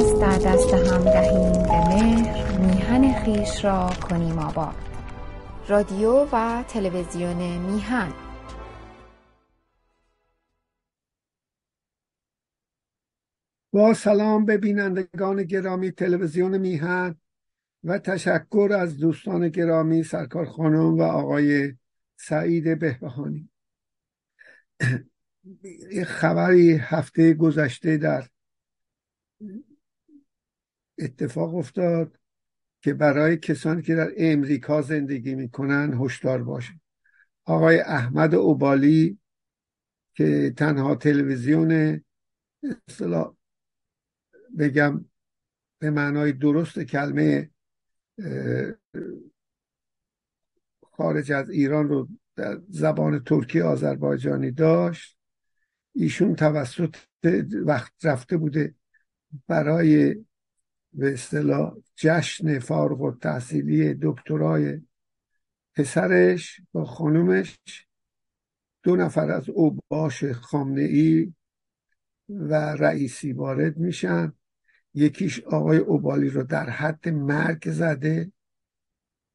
دست در دست هم دهیم به مهر میهن خویش را کنیم آباد. رادیو و تلویزیون میهن. با سلام به بینندگان گرامی تلویزیون میهن و تشکر از دوستان گرامی سرکار خانم و آقای سعید بهبهانی. خبری هفته گذشته در اتفاق افتاد که برای کسانی که در امریکا زندگی می‌کنن هشدار باشه. آقای احمد اوبالی که تنها تلویزیون اصطلاح بگم به معنای درست کلمه خارج از ایران رو در زبان ترکی آذربایجانی داشت. ایشون توسط وقت رفته بوده برای به اصطلاح جشن فارغ و تحصیلی دکترای پسرش با خانومش. دو نفر از اوباش خامنه ای و رئیسی وارد میشن. یکیش آقای اوبالی رو در حد مرگ زده.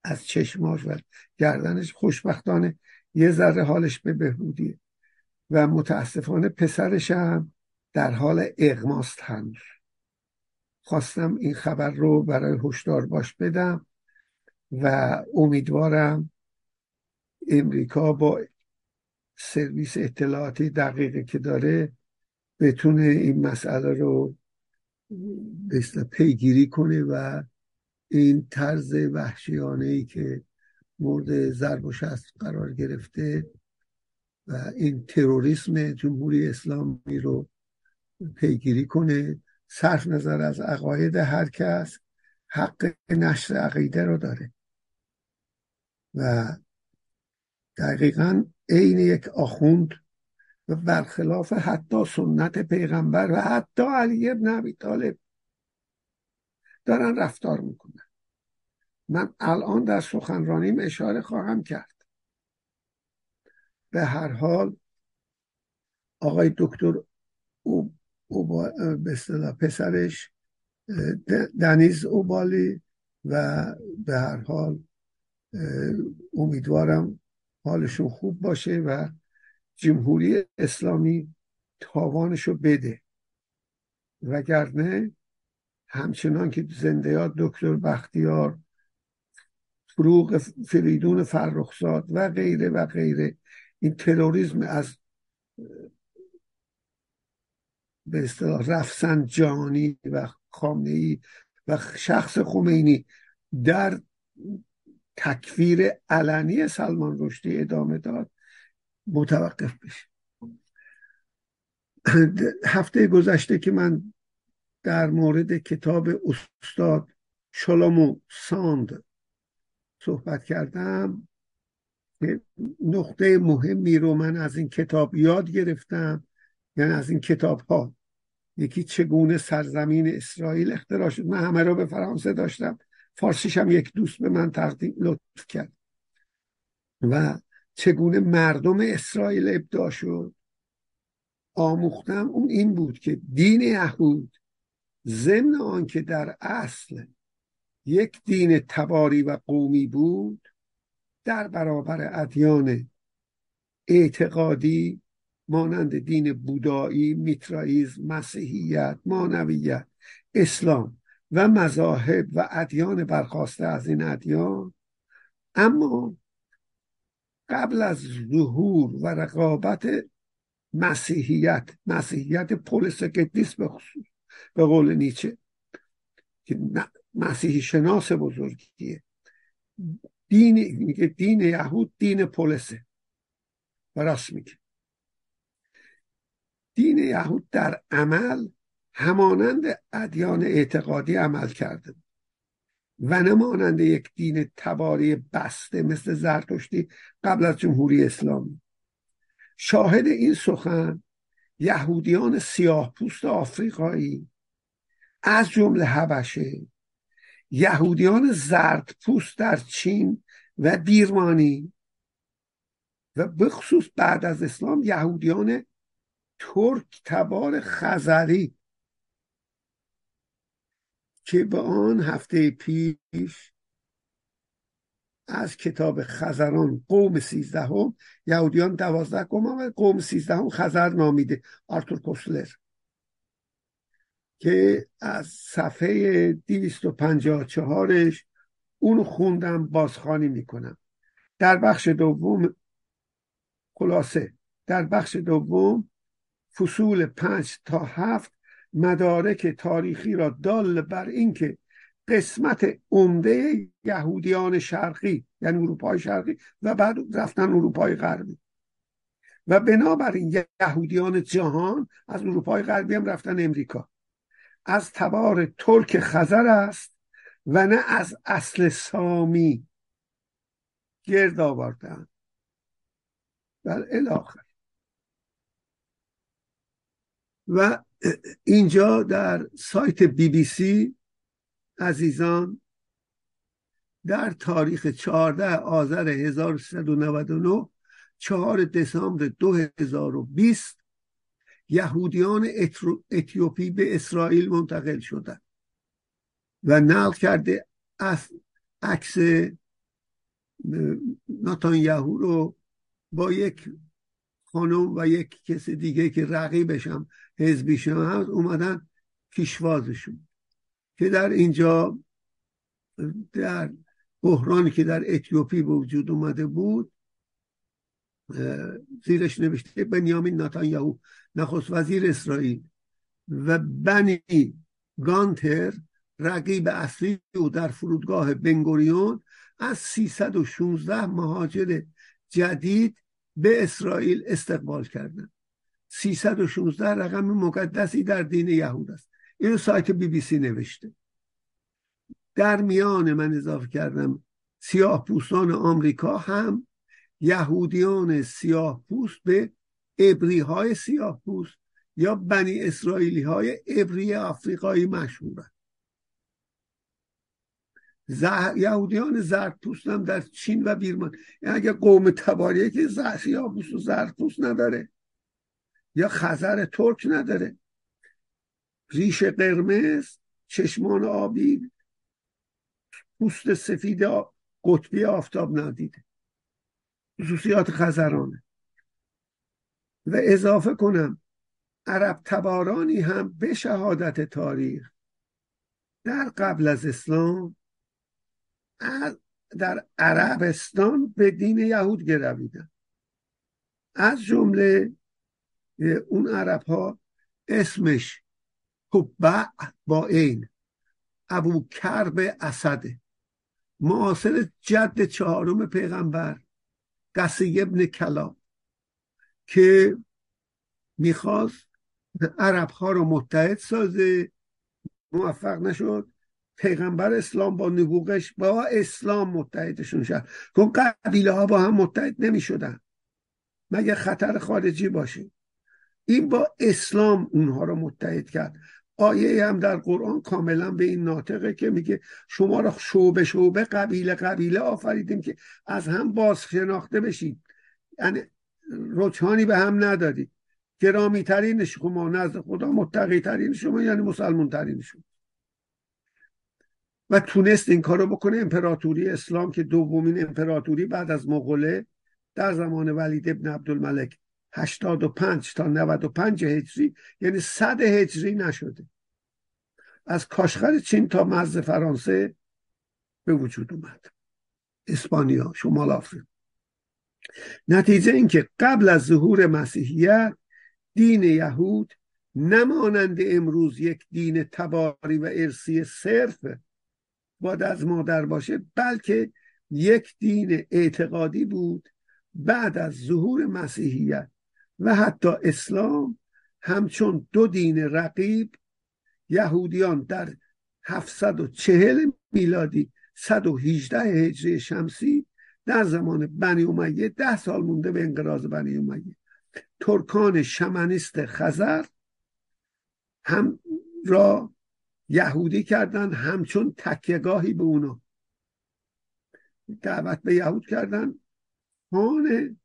از چشماش و گردنش خوشبختانه یه ذره حالش به بهبودیه. و متاسفانه پسرش هم در حال اغماست هنوز. خواستم این خبر رو برای هشدار باش بدم و امیدوارم امریکا با سرویس اطلاعاتی دقیقه که داره بتونه این مسئله رو پیگیری کنه و این طرز وحشیانه ای که مورد ضرب و شست قرار گرفته و این تروریسم جمهوری اسلامی رو پیگیری کنه صرف نظر از عقاید هر کس حق نشر عقیده رو داره. و دقیقا عین یک آخوند و برخلاف حتی سنت پیغمبر و حتی علی ابن ابی طالب دارن رفتار می‌کنن. من الان در سخنرانیم اشاره خواهم کرد. به هر حال آقای دکتر او, به اصطلاح پسرش دنیز اوبالی و به هر حال امیدوارم حالشون خوب باشه و جمهوری اسلامی تاوانشو بده. وگرنه همچنان که زنده دکتر بختیار فروغ فریدون فرخزاد و غیره و غیره این تروریسم از به اصطلاح رفسنجانی و خامنه ای و شخص خمینی در تکفیر علنی سلمان رشدی ادامه داد متوقف بشه. هفته گذشته که من در مورد کتاب استاد شلومو ساند صحبت کردم نقطه مهمی رو من از این کتاب یاد گرفتم یعنی از این کتاب ها یکی چگونه سرزمین اسرائیل اختراع شد؟ من همه رو به فرانسه داشتم. فارسیش هم یک دوست به من تقدیم لطف کرد. و چگونه مردم اسرائیل ابداع شد؟ آموختم اون این بود که دین یهود ضمن آنکه در اصل یک دین تباری و قومی بود در برابر ادیان اعتقادی مانند دین بودایی میترائیز مسیحیت مانویت اسلام و مذاهب و ادیان برخواسته از این ادیان. اما قبل از ظهور و رقابت مسیحیت مسیحیت پولسکتیس به خصوص به قول نیچه که مسیحی شناس بزرگیه. دین دین یهود دین پولسه و راست میگه. دین یهود در عمل همانند ادیان اعتقادی عمل کرده و نه یک دین تباری بسته مثل زرتشتی قبل از جمهوری اسلامی. شاهد این سخن یهودیان سیاه پوست آفریقایی از جمله حبشه یهودیان زرد پوست در چین و بیرمانی و به خصوص بعد از اسلام یهودیان ترک تبار خزری که به آن هفته پیش از کتاب خزران قوم سیزدهم یهودیان دوازده قوم و قوم سیزدهم خزر نامیده آرتور کوسلر که از صفحه 254ش اونو خوندم بازخانی می‌کنم. در بخش دوم خلاصه در بخش دوم فصول پنج تا هفت مدارک تاریخی را دال بر اینکه قسمت عمده یهودیان شرقی یعنی اروپای شرقی و بعد رفتن اروپای غربی. و بنابراین یهودیان جهان از اروپای غربی هم رفتن امریکا. از تبار ترک خزر است و نه از اصل سامی. گرد آوردن. بل الاخر و اینجا در سایت بی بی سی عزیزان در تاریخ 14 آذر 1399 4 دسامبر 2020 یهودیان اتیوپی به اسرائیل منتقل شدند و نقل کرده از عکس یهو رو با یک خانم و یک کس دیگه که رقیبش هم حزبیش هست اومدن پیشوازشون. که در اینجا در بحرانی که در اتیوپی به وجود اومده بود زیرش نوشته بنیامین نتانیاهو نخست وزیر اسرائیل و بنی گانتر رقیب اصلی او در فرودگاه بنگوریون از 316 مهاجر جدید به اسرائیل استقبال کردند 316 رقم مقدسی در دین یهود است. اینو سایت بی بی سی نوشته. در میان من اضافه کردم سیاه پوستان آمریکا هم یهودیان سیاه پوست به ابری های سیاه پوست یا بنی اسرائیلی های ابری آفریقایی مشهورند یهودیان زرد پوست هم در چین و بیرمان. یعنی اگه قوم تباریه که پوست و زرد پوست نداره. یا خزر ترک نداره. ریش قرمز چشمان آبی پوست سفید قطبی آفتاب ندیده. خصوصیات خزرانه. و اضافه کنم عرب تبارانی هم به شهادت تاریخ در قبل از اسلام در عربستان به دین یهود گرویدن از جمله اون عرب ها اسمش حبع با این ابو کرب اسده معاصر جد چهارم پیغمبر قسی ابن کلاب که می‌خواست عرب ها رو متحد سازه موفق نشد. پیغمبر اسلام با نبوغش با اسلام متحدشون شد. کن قبیله ها با هم متحد نمی شدن مگه خطر خارجی باشه؟ این با اسلام اونها رو متحد کرد. آیه هم در قرآن کاملا به این ناطقه که میگه شما را شعبه شعبه قبیله قبیله آفریدیم که از هم باز شناخته بشید. یعنی رجحانی به هم ندادید. گرامی ترین شما نزد خدا متقی ترین شما یعنی مسلمون ترین شما. و تونست این کارو بکنه. امپراتوری اسلام که دومین امپراتوری بعد از مغوله در زمان ولید ابن عبدالملک 85 تا 95 هجری یعنی 100 هجری نشده. از کاشخر چین تا مرز فرانسه به وجود اومد. اسپانیا شمال آفریقا. نتیجه اینکه قبل از ظهور مسیحیت دین یهود نمانند امروز یک دین تباری و ارسی صرف باد از مادر باشه بلکه یک دین اعتقادی بود بعد از ظهور مسیحیت و حتی اسلام همچون دو دین رقیب یهودیان در 740 میلادی 118 هجری شمسی در زمان بنی امیه ده سال مونده به انقراض بنی امیه. ترکان شمنیست خزر هم را یهودی کردن همچون تکیگاهی به اونا. دعوت به یهود کردن. خان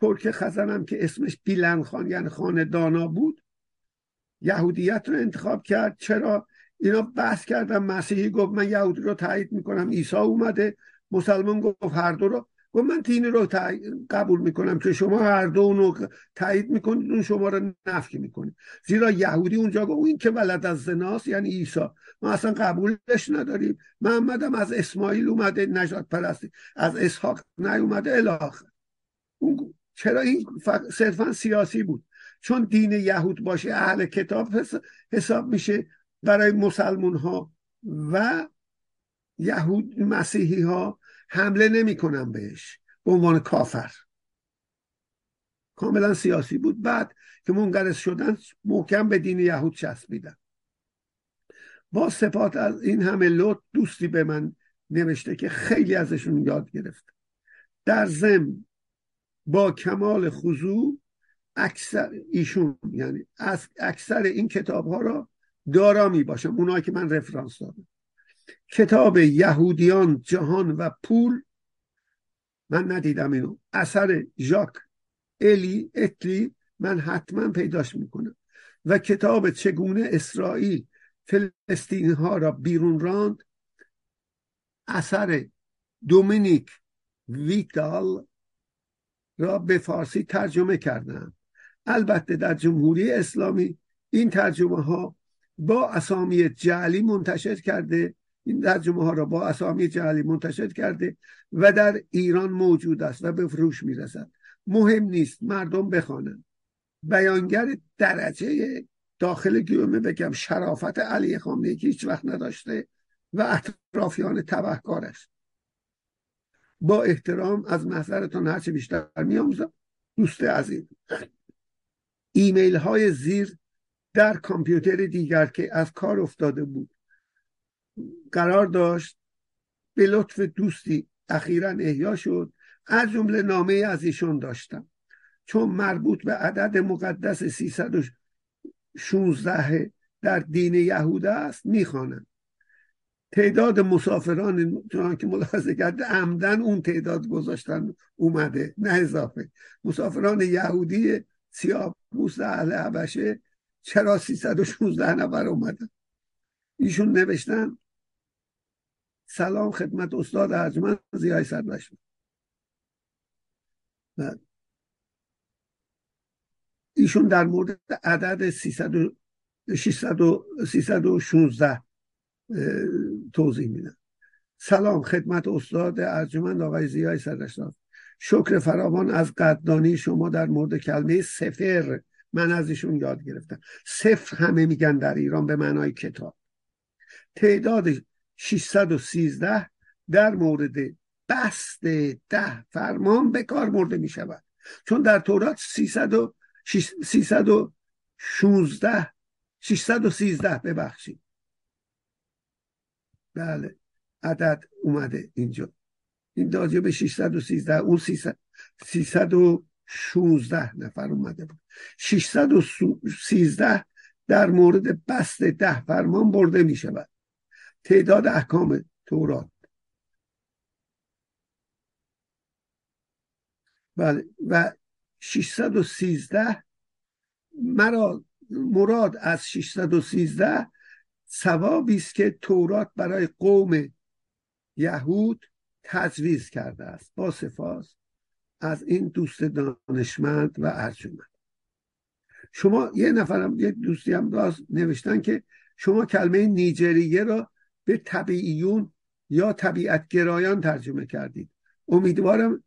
ترک خزنم که اسمش بیلن خان یعنی خان دانا بود یهودیت رو انتخاب کرد. چرا؟ اینا بحث کردن مسیحی گفت من یهودی رو تایید می‌کنم عیسی اومده مسلمان گفت هر دو رو. گفت من دین رو قبول می‌کنم که شما هر دو اونو تایید می‌کنید اون شما رو نفی می‌کنید زیرا یهودی اونجا گفت این که ولد از زناست یعنی عیسی. ما اصلا قبولش نداریم. محمدم از اسماعیل اومده نجات پرستی از اسحاق نیومده الاخر اون چرا این صرفا سیاسی بود؟ چون دین یهود باشه اهل کتاب حساب میشه برای مسلمون ها و یهود مسیحی ها حمله نمی‌کنن بهش به عنوان کافر. کاملا سیاسی بود. بعد که منقرض شدن محکم به دین یهود چسبیدن. با سپات از این همه لط دوستی به من نوشته که خیلی ازشون یاد گرفت. در زم با کمال خضوع اکثر ایشون یعنی از اکثر این کتاب ها را دارا می باشم اونایی که من رفرانس دادم. کتاب یهودیان جهان و پول. من ندیدم اینو. اثر ژاک الی اتلی من حتما پیداش می‌کنم. و کتاب چگونه اسرائیل فلسطینی ها را بیرون راند؟ اثر دومینیک ویتال را به فارسی ترجمه کردم. البته در جمهوری اسلامی این ترجمه ها با اسامی جعلی منتشر کرده این ترجمه ها را با اسامی جعلی منتشر کرده و در ایران موجود است و به فروش می‌رسد. مهم نیست مردم بخوانند. بیانگر درجه داخل گیومه بگم شرافت علی خامنه‌ای که هیچ وقت نداشته و اطرافیان تبهکارش. با احترام از محضرتان هرچه بیشتر میآموزم. دوست عزیز ایمیل های زیر در کامپیوتر دیگر که از کار افتاده بود قرار داشت به لطف دوستی اخیرا احیا شد. از جمله نامه از ایشون داشتم. چون مربوط به عدد مقدس 316 در دین یهود است می‌خوانم. تعداد مسافران چون که ملاحظه کرده عمدن اون تعداد گذاشتن اومده نه اضافه. مسافران یهودی سیاه پوست اهل حبشه چرا 316 نفر اومدن؟ ایشون نوشتن سلام خدمت استاد ارجمند زیای سربش ایشون در مورد عدد 300 316 توضیح میدن سلام خدمت استاد ارجمند آقای زیای سرشتان شکر فراوان از قدردانی شما در مورد کلمه سفر من از ایشون یاد گرفتم. سفر همه میگن در ایران به معنای کتاب. تعداد 613 در مورد بست ده فرمان به کار برده می شود. چون در تورات 300 316 613 ببخشید. بله عدد اومده اینجا. این داجه به 613 اون 316 نفر اومده بود. 613 در مورد بست ده فرمان برده می شود. تعداد احکام تورات. بله و 613 مرا مراد از 613 ثوابی است که تورات برای قوم یهود تجویز کرده است. با سفاس از این دوست دانشمند و ارجمند. شما یه نفرم یه دوستی هم راست نوشتن که شما کلمه نیجریه را به طبیعیون یا طبیعت گرایان ترجمه کردید. امیدوارم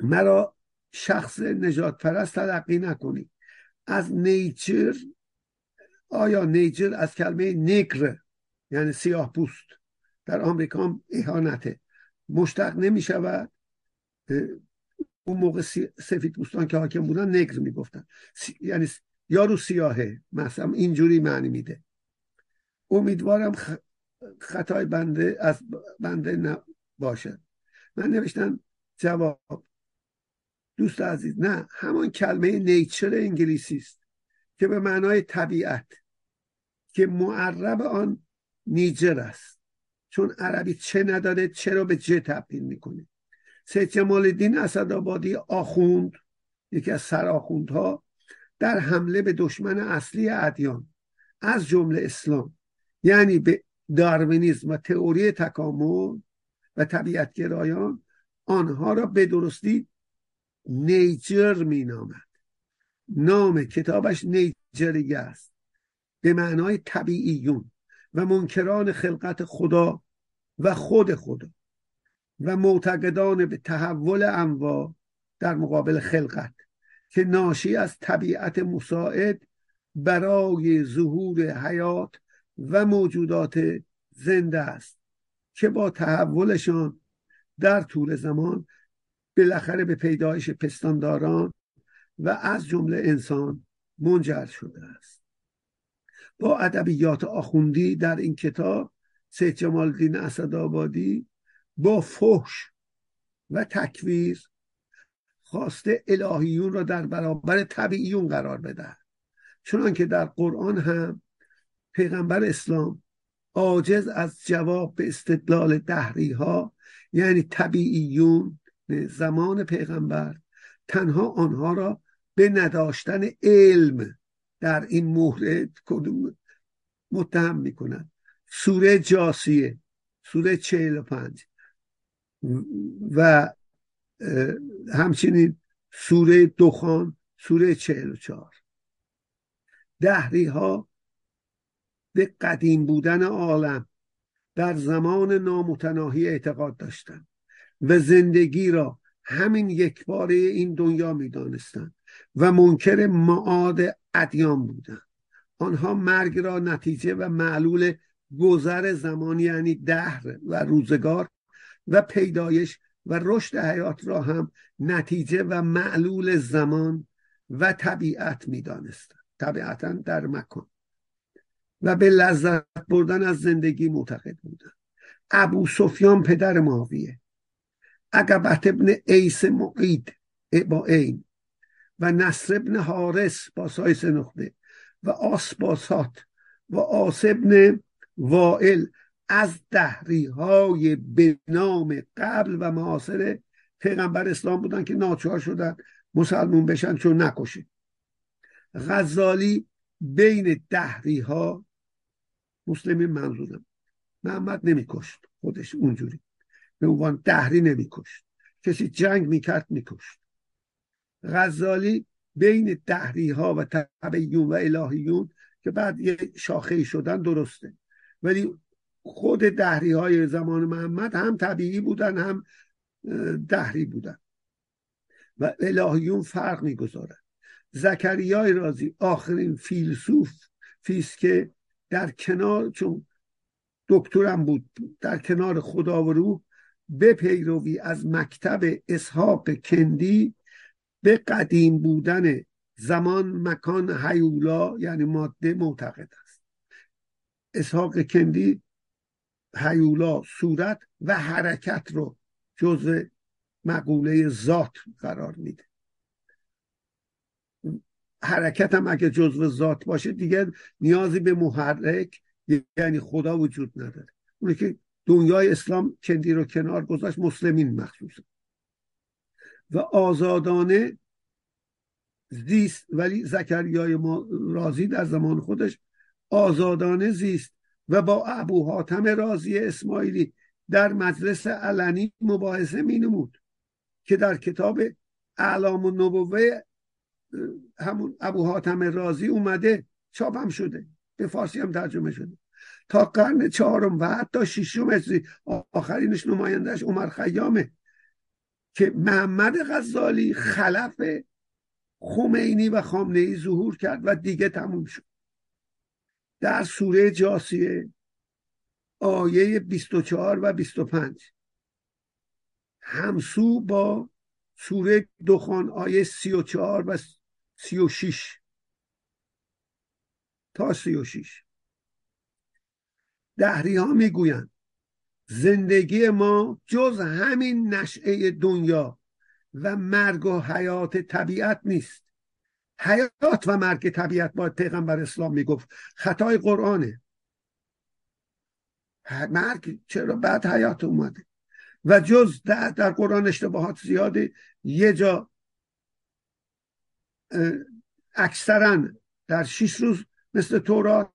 مرا شخص نجات پرست تلقی نکنید. از نیچر آیا نیچر از کلمه نگر یعنی سیاه پوست در آمریکا اهانته. مشتق نمی شود اون موقع سفید پوستان که حاکم بودن نگر می‌گفتن. یعنی یارو سیاهه. مثلا اینجوری معنی میده. امیدوارم خطای بنده از بنده نباشد من نوشتم جواب دوست عزیز نه همان کلمه نیچر انگلیسی است که به معنای طبیعت که معرب آن نیجر است. چون عربی چه نداره چرا به چه تبدیل می‌کنه؟ سید جمال الدین اسدآبادی آخوند یکی از سرآخوندها در حمله به دشمن اصلی ادیان از جمله اسلام. یعنی به داروینیزم و تئوری تکامل و طبیعت گرایان آنها را به درستی نیچر می نامد نام کتابش نیچری است. به معنای طبیعیون و منکران خلقت خدا و خود خدا و معتقدان به تحول انواع در مقابل خلقت که ناشی از طبیعت مساعد برای ظهور حیات و موجودات زنده است که با تحولشان در طول زمان بالاخره به پیدایش پستانداران و از جمله انسان منجر شده است. با ادبیات آخوندی در این کتاب سید جمال دین اسدآبادی با فحش و تکویر خواسته الهیون را در برابر طبیعیون قرار بده چون که در قرآن هم پیغمبر اسلام عاجز از جواب به استدلال دهری ها یعنی طبیعیون زمان پیغمبر تنها آنها را به نداشتن علم در این مورد متهم می‌کنند. سوره جاسیه سوره چهل و پنج و همچنین سوره دخان سوره چهل و چهار. دهری ها قدیم بودن عالم در زمان نامتناهی اعتقاد داشتند و زندگی را همین یک باره این دنیا می دانستند و منکر معاد ادیان بودند آنها مرگ را نتیجه و معلول گذر زمان یعنی دهر و روزگار و پیدایش و رشد حیات را هم نتیجه و معلول زمان و طبیعت می دانستند طبیعتا در مکان و به لذت بردن از زندگی معتقد بودن. ابو سفیان پدر معاویه عقبت ابن ایس معید با این و نصر ابن حارس با سایس نقطه و آسباسات و آس ابن وائل از دهری های به نام قبل و معاصر پیغمبر اسلام بودن که ناچار شدن مسلمون بشن چون نکشه. غزالی بین دهری ها مسلمین منظورم. محمد نمیکشت خودش اونجوری. به عنوان دهری نمیکشت. کسی جنگ می‌کرد میکشت. غزالی بین دهری ها و تبیون و الهیون که بعد یه شاخه شدن درسته. ولی خود دهری های زمان محمد هم طبیعی بودن هم دهری بودن. و الهیون فرق می‌گذارن زکریای رازی آخرین فیلسوف فیست که در کنار چون دکترم بود در کنار خدا و روح به پیروی از مکتب اسحاق کندی به قدیم بودن زمان مکان حیولا یعنی ماده معتقد است. اسحاق کندی حیولا صورت و حرکت رو جزء مقوله ذات قرار میده. حرکت هم اگه جزء ذات باشه دیگه نیازی به محرک یعنی خدا وجود نداره. اونه که دنیای اسلام کندی رو کنار گذاشت مسلمین مخصوصه و آزادانه زیست ولی زکریای رازی در زمان خودش آزادانه زیست و با ابو حاتم رازی اسماعیلی در مجلس علنی مباحثه می نمود که در کتاب اعلام و نبوه همون ابو حاتم رازی اومده چاپ هم شده. به فارسی هم ترجمه شده. تا قرن چهارم و حتی ششم آخرینش نمایندهش عمر خیامه که محمد غزالی خلف خمینی و خامنه ای ظهور کرد و دیگه تموم شد. در سوره جاسیه آیه 24 و 25 همسو با سوره دخان آیه 34 و 36 تا 36 دهری ها می‌گویند زندگی ما جز همین نشعه دنیا و مرگ و حیات طبیعت نیست. حیات و مرگ طبیعت با پیغمبر اسلام می‌گفت. خطای قرآنه. مرگ چرا بعد حیات اومده؟ و جز در, در قرآن اشتباهات زیاده یه جا اکثرا در شیش روز مثل تورات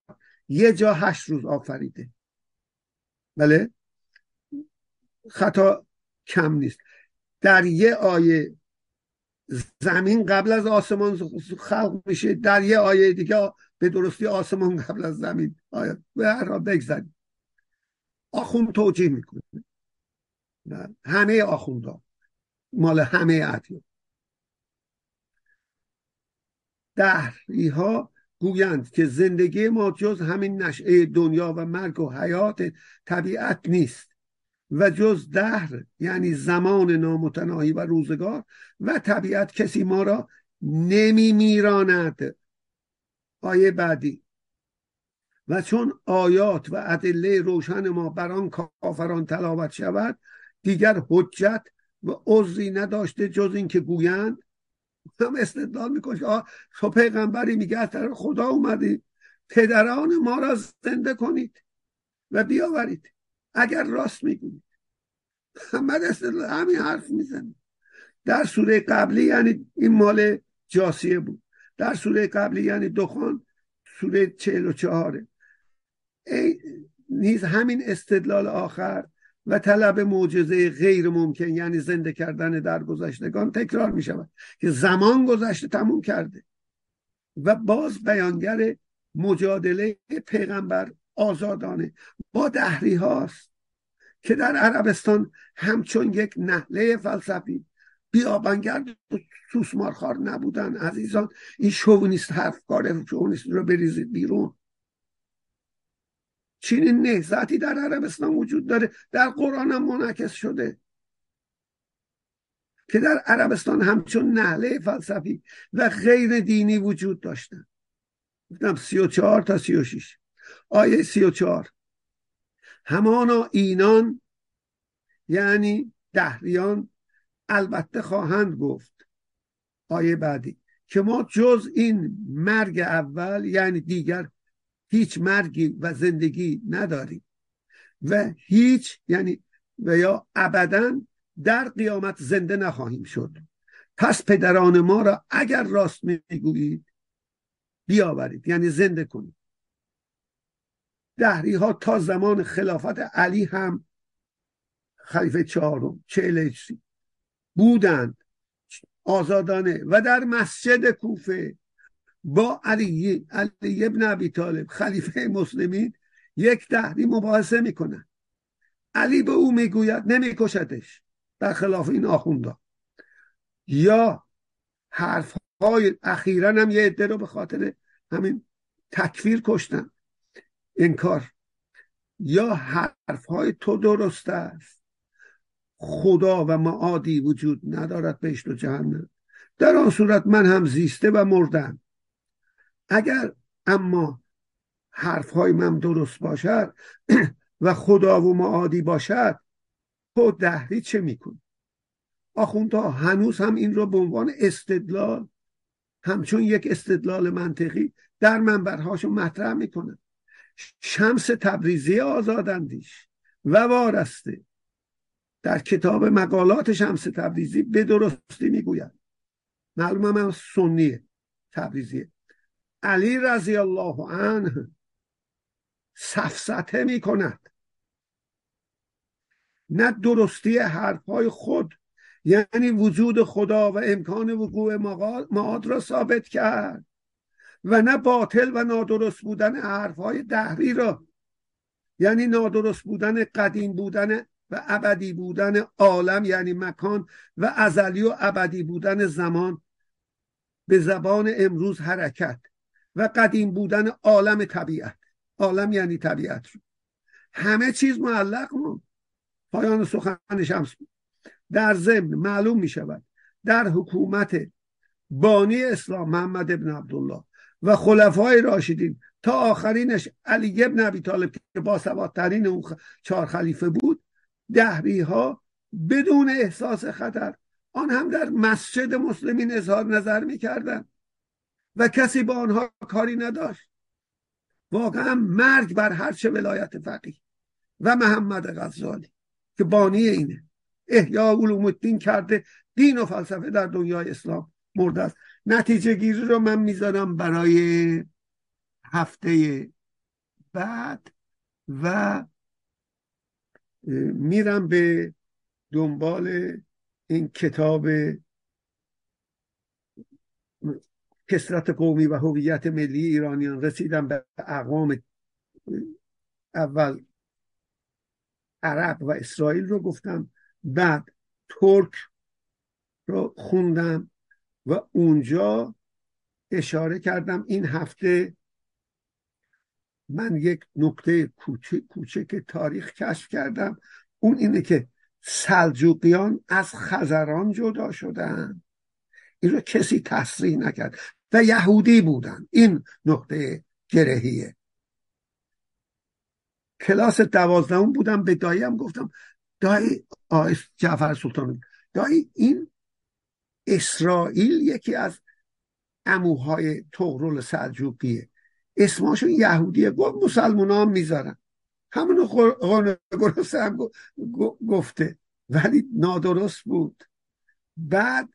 یه جا هشت روز آفریده. بله؟ خطا کم نیست. در یه آیه زمین قبل از آسمان خلق میشه در یه آیه دیگه به درستی آسمان قبل از زمین. آیه به هر را بگذاریم. آخوند توجیه می‌کنه. همه آخوندا. مال همه ادیان. دهری ها گویند که زندگی ما جز همین نشعه دنیا و مرگ و حیات طبیعت نیست و جز دهر یعنی زمان نامتناهی و روزگار و طبیعت کسی ما را نمی میراند. آیه بعدی. و چون آیات و ادله روشن ما بر آن کافران تلاوت شود دیگر حجت و عذری نداشته جز اینکه گویند هم استدلال می‌کنه تو پیغمبری میگه از خدا اومدی پدران ما را زنده کنید و بیاورید. اگر راست می‌گویید. محمد استدلال همین حرف می‌زنه. در سوره قبلی یعنی این مال جاسیه بود. در سوره قبلی یعنی دخان سوره چهل و چهاره نیز همین استدلال آخر و طلب معجزه غیر ممکن یعنی زنده کردن در گذشتگان تکرار می شود که زمان گذشته تموم کرده و باز بیانگر مجادله پیغمبر آزادانه با دهری هاست که در عربستان همچون یک نحله فلسفی بیابانگرد و سوسمارخار نبودن. عزیزان این شوونیست حرف کاره شوونیست رو بریزید بیرون. چنین نهزتی در عربستان وجود داره در قرآن هم منعکس شده. که در عربستان همچون نهله فلسفی و غیر دینی وجود داشتن گفتم سی و چهار تا سی و شیش آیه سی و چهار. همانا اینان یعنی دهریان البته خواهند گفت. آیه بعدی. که ما جز این مرگ اول یعنی دیگر هیچ مرگی و زندگی نداریم و هیچ یعنی و یا ابدا در قیامت زنده نخواهیم شد. پس پدران ما را اگر راست می‌گویید بیاورید. یعنی زنده کنید. دهری ها تا زمان خلافت علی هم خلیفه چهارم چهل بودند. آزادانه. و در مسجد کوفه با علی علی ابن ابی طالب خلیفه مسلمین یک دهری مباحثه می‌کنن علی به او می‌گوید نمیکشدش. در خلاف این آخوندا. یا حرف های اخیرا هم یه عده رو به خاطر همین تکفیر کشتن. انکار یا حرف های تو درست است. خدا و معادی وجود ندارد بهشت و جهنم. در آن صورت من هم زیسته و مردم. اگر اما حرف های من درست باشد و خدا و معادی باشد تو دهری چه می‌کنی؟ آخوندها هنوز هم این رو به عنوان استدلال همچون یک استدلال منطقی در منبرهاشو مطرح می‌کنن شمس تبریزی آزاداندیش. و وارسته. در کتاب مقالات شمس تبریزی به درستی می‌گوید معلومه من سنیه تبریزیه. علی رضی الله عنه سفسته می کند نه درستی حرفهای خود یعنی وجود خدا و امکان وقوع معاد را ثابت کرد و نه باطل و نادرست بودن حرفهای دهری را یعنی نادرست بودن قدیم بودن و ابدی بودن عالم یعنی مکان و ازلی و ابدی بودن زمان به زبان امروز حرکت. و قدیم بودن عالم طبیعت. عالم یعنی طبیعت رو. همه چیز معلق مون پایان سخن شمس در ضمن معلوم می شود در حکومت بانی اسلام محمد ابن عبدالله و خلفای راشدین تا آخرینش علی ابن ابی طالب که با سوادترین اون چهار خلیفه بود دهری ها بدون احساس خطر آن هم در مسجد مسلمین اظهار نظر می‌کردن و کسی با آنها کاری نداشت. واقعا مرگ بر هر چه ولایت فقیه و محمد غزالی که بانی اینه. احیا علوم الدین کرده دین و فلسفه در دنیای اسلام مرده است. نتیجه گیری رو من می‌ذارم برای هفته بعد و میرم به دنبال این کتاب کسرت قومی و هویت ملی ایرانیان رسیدم به اقوام اول عرب و اسرائیل رو گفتم بعد ترک رو خوندم و اونجا اشاره کردم این هفته من یک نکته کوچک, کوچک تاریخ کشف کردم. اون اینه که سلجوقیان از خزران جدا شدن. این رو کسی تصریح نکرد. و یهودی بودن. این نقطه گرهیه. کلاس دوازدهم بودم به داییم گفتم دایی آقای جعفر سلطان. دایی این اسرائیل یکی از اموهای تغرل سلجوقیه. اسماشون یهودیه. گفت مسلمان هم می‌ذارن. همونو گرسه هم گفته. ولی نادرست بود. بعد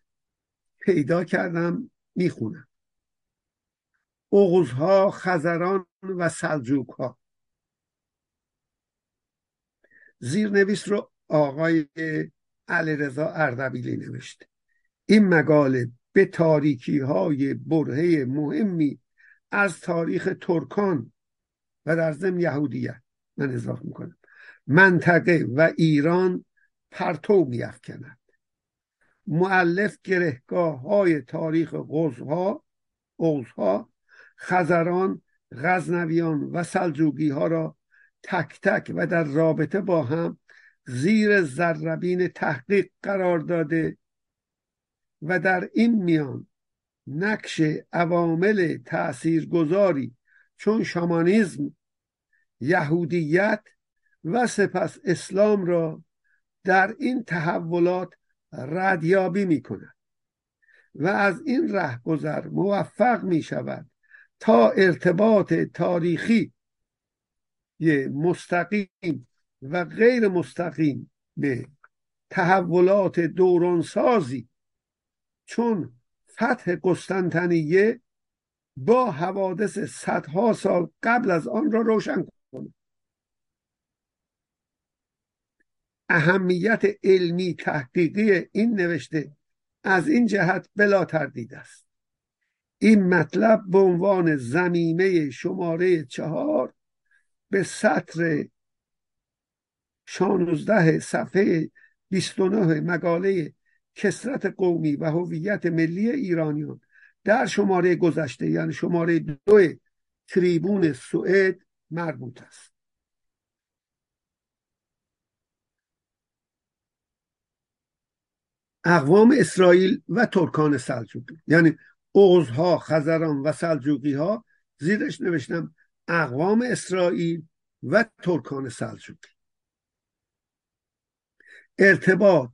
پیدا کردم می‌خونم. اغزها خزران و سلجوک ها زیرنویس رو آقای علیرضا اردبیلی نوشته این مقاله به تاریکی های برهه مهمی از تاریخ ترکان و در ضمن یهودیت من اضافه می‌کنم. منطقه و ایران پرتو میافکند. معلف گرهگاه های تاریخ قوزها قوزها خزران غزنویان و سلجوگی ها را تک تک و در رابطه با هم زیر زربین تحقیق قرار داده و در این میان نقش عوامل تاثیرگذاری چون شامانیزم یهودیت و سپس اسلام را در این تحولات ردیابی می کند و از این رهگذر موفق می شود تا ارتباط تاریخی مستقیم و غیر مستقیم به تحولات دورانسازی چون فتح قسطنطنیه با حوادث صدها سال قبل از آن را روشن کنه. اهمیت علمی تحقیقی این نوشته از این جهت بلا تردید است. این مطلب به عنوان زمینه شماره چهار به سطر 16 صفحه 29 مقاله کسرت قومی و هویت ملی ایرانیان در شماره گذشته یعنی شماره دو تریبون سوئد مربوط است. اقوام اسرائیل و ترکان سلجوقی یعنی اوزها خزران و سلجوقی ها زیرش نوشتم اقوام اسرائیل و ترکان سلجوقی. ارتباط.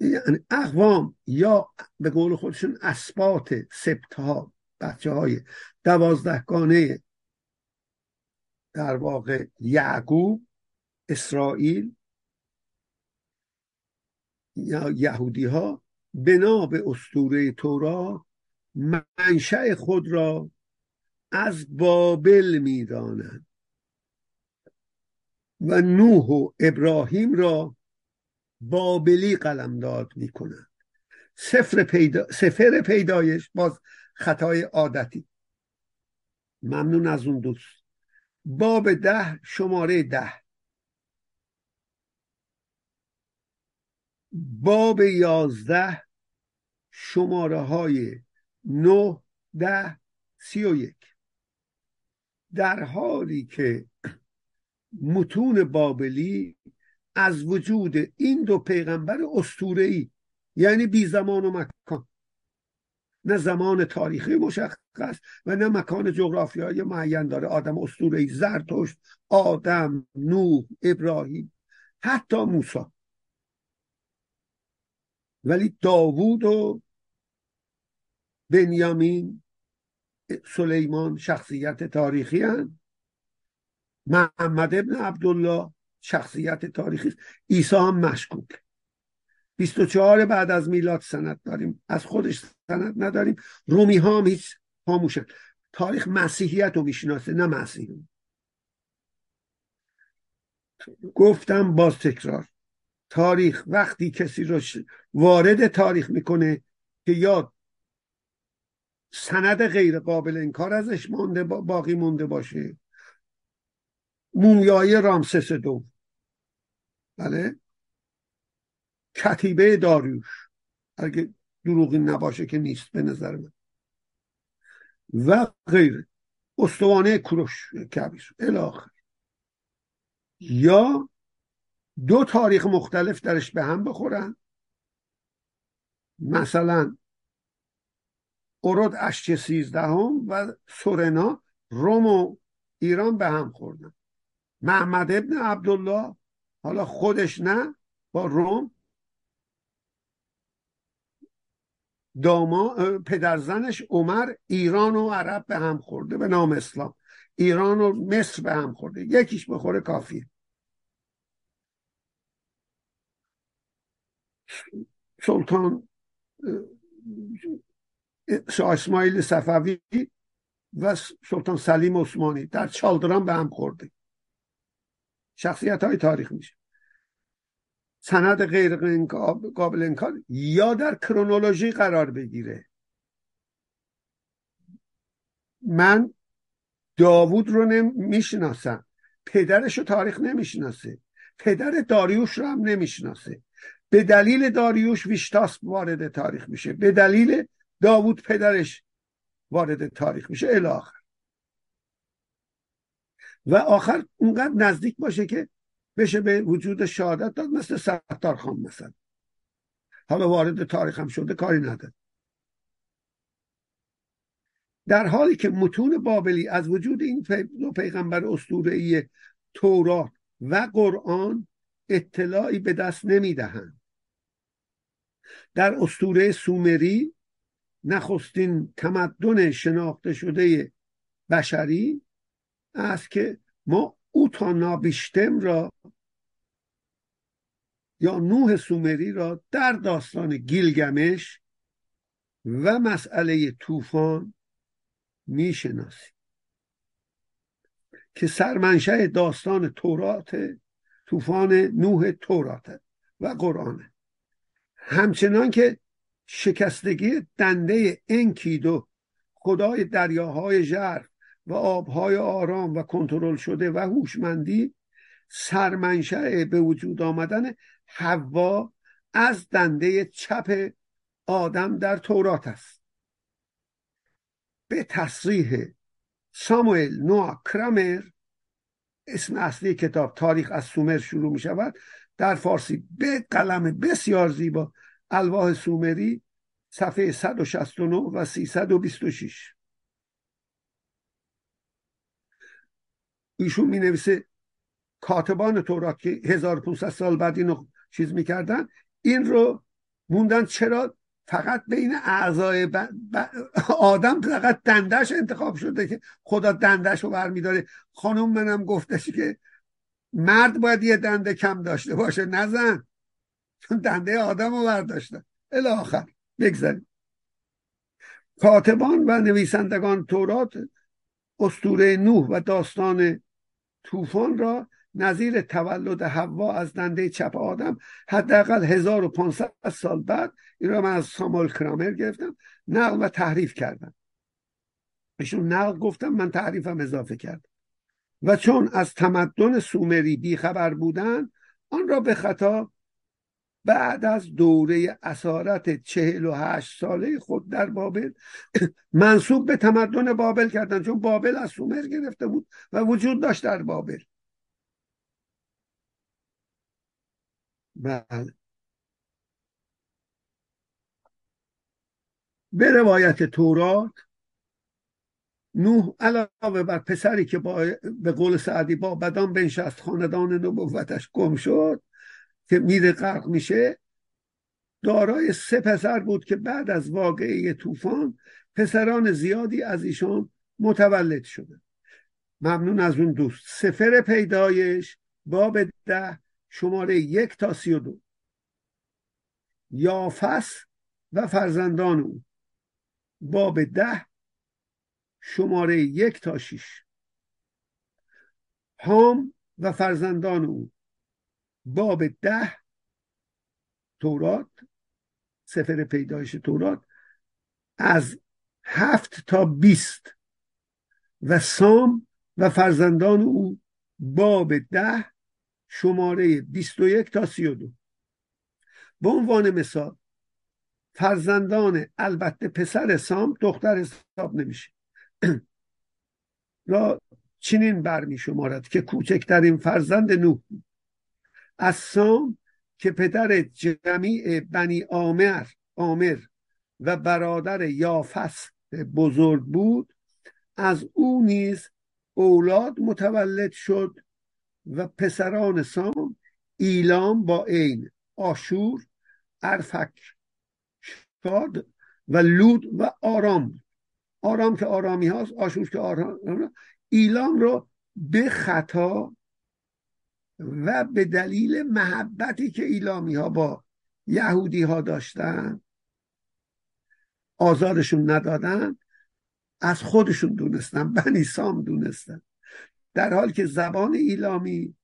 یعنی اقوام یا به قول خودشون اسبات سبت ها بچه های دوازدهگانه در واقع یعقوب اسرائیل یا یهودی ها بنا به اسطوره تورا منشأ خود را از بابل می‌دانند. و نوح و ابراهیم را بابلی قلمداد می‌کنند. سفر, پیدا... سفر پیدایش باز خطای عادتی. ممنون از اون دوست. باب ده شماره ده. باب یازده شماره های نه ده سی و یک. در حالی که متون بابلی از وجود این دو پیغمبر ای یعنی بی زمان و مکان نه زمان تاریخی مشخص و نه مکان جغرافیایی معین داره. آدم ای زرتشت آدم نوح ابراهیم حتی موسی. ولی داوود و بنیامین سلیمان شخصیت تاریخی هن. محمد ابن عبدالله شخصیت تاریخی. عیسی هم مشکوک. 24 بعد از میلاد سند داریم. از خودش سند نداریم. رومی ها هم هیچ خاموشن. تاریخ مسیحیت رو می‌شناسه نه مسیحی گفتم باز تکرار. تاریخ وقتی کسی رو وارد تاریخ می‌کنه که یا سند غیر قابل انکار ازش مانده باقی مونده باشه. مومیای رامسس دو. بله؟ کتیبه داریوش. اگه دروغی نباشه که نیست به نظر من. و غیر استوانه کروش کبیر. الاخر یا دو تاریخ مختلف درش به هم بخورن. مثلا اورود اشچ سیزدهم و سورنا روم و ایران به هم خوردن. محمد ابن عبدالله حالا خودش نه با روم. داما پدرزنش عمر ایران و عرب به هم خورده به نام اسلام. ایران و مصر به هم خورده. یکیش بخوره کافیه. سلطان شاه اسماعیل صفوی و سلطان سلیم عثمانی در چالدران به هم خورده شخصیت های تاریخ میشه. سند غیر قابل انکار یا در کرونولوژی قرار بگیره. من داوود رو نمی‌شناسم پدرش رو تاریخ نمی‌شناسه. پدر داریوش رو هم نمی‌شناسه. به دلیل داریوش ویشتاس وارد تاریخ میشه. به دلیل داوود پدرش وارد تاریخ میشه. الاخر و آخر اونقدر نزدیک باشه که بشه به وجود شهادت داد مثل ستار خان مثلا. حالا وارد تاریخ هم شده کاری نداره. در حالی که متون بابلی از وجود این دو پیغمبر ای تورات و قرآن اطلاعی به دست نمی‌دهند. در اسطوره سومری نخستین تمدن شناخته شده بشری است که ما اوتانابیشتم را یا نوح سومری را در داستان گیلگمش و مسئله طوفان می‌شناسیم که سرمنشه داستان تورات طوفان نوح تورات و قرآنه. همچنان که شکستگی دنده انکیدو خدای دریاهای ژرف و آبهای آرام و کنترل شده و هوشمندی سرمنشأ به وجود آمدن حوا از دنده چپ آدم در تورات است. به تصریح ساموئل نوآ کرامر اسم اصلی کتاب تاریخ از سومر شروع می شود در فارسی به قلم بسیار زیبا الواح سومری صفحه 169 و 326 ایشون می نویسه کاتبان تورات که 1500 سال بعد اینو چیز می‌کردن این رو موندن چرا؟ فقط بین اعضای ب... آدم فقط دندش انتخاب شده که خدا دندش رو برمیداره. خانم منم گفتش که مرد باید یه دنده کم داشته باشه نزن چون دنده آدم رو برداشتن الاخر بگذاریم. کاتبان و نویسندگان تورات استوره نوح و داستان طوفان را نظیر تولد حوا از دنده چپ آدم حداقل 1500 سال بعد این را من از سامال کرامر گرفتم نقل و تحریف کردم. ایشون نقل گفتم من تحریفم اضافه کردم. و چون از تمدن سومری بیخبر بودن آن را به خطا بعد از دوره اسارت چهل و هشت ساله خود در بابل منصوب به تمدن بابل کردن چون بابل از سومر گرفته بود و وجود داشت در بابل. بله. به روایت تورات نوح علاوه بر پسری که با به قول سعدی با بدان بنشست خاندان نبوتش گم شد که میره غرق میشه. دارای سه پسر بود که بعد از واقعه طوفان پسران زیادی از ایشان متولد شده ممنون از اون دوست. سفر پیدایش باب ده شماره یک تا سی و دو. یافس و فرزندان او. باب ده شماره یک تا شیش. هام و فرزندان او. باب ده تورات سفر پیدایش تورات. از هفت تا بیست. و سام و فرزندان او. باب ده شماره بیست و یک تا سی و دو. به عنوان مثال فرزندان البته پسر سام دختر حساب نمیشه. را چنین برمی شمارد که کوچکترین فرزند نوح از سام که پدر جمیع بنی آمر آمر و برادر یافس بزرگ بود از او نیز اولاد متولد شد و پسران سام ایلام با عین آشور ارفک شاد و لود و آرام آرام که آرامی هاست آشور که آرام ایلام رو به خطا و به دلیل محبتی که ایلامی ها با یهودی ها داشتن آزارشون ندادن از خودشون دونستن بنی سام دونستن. در حال که زبان ایلامی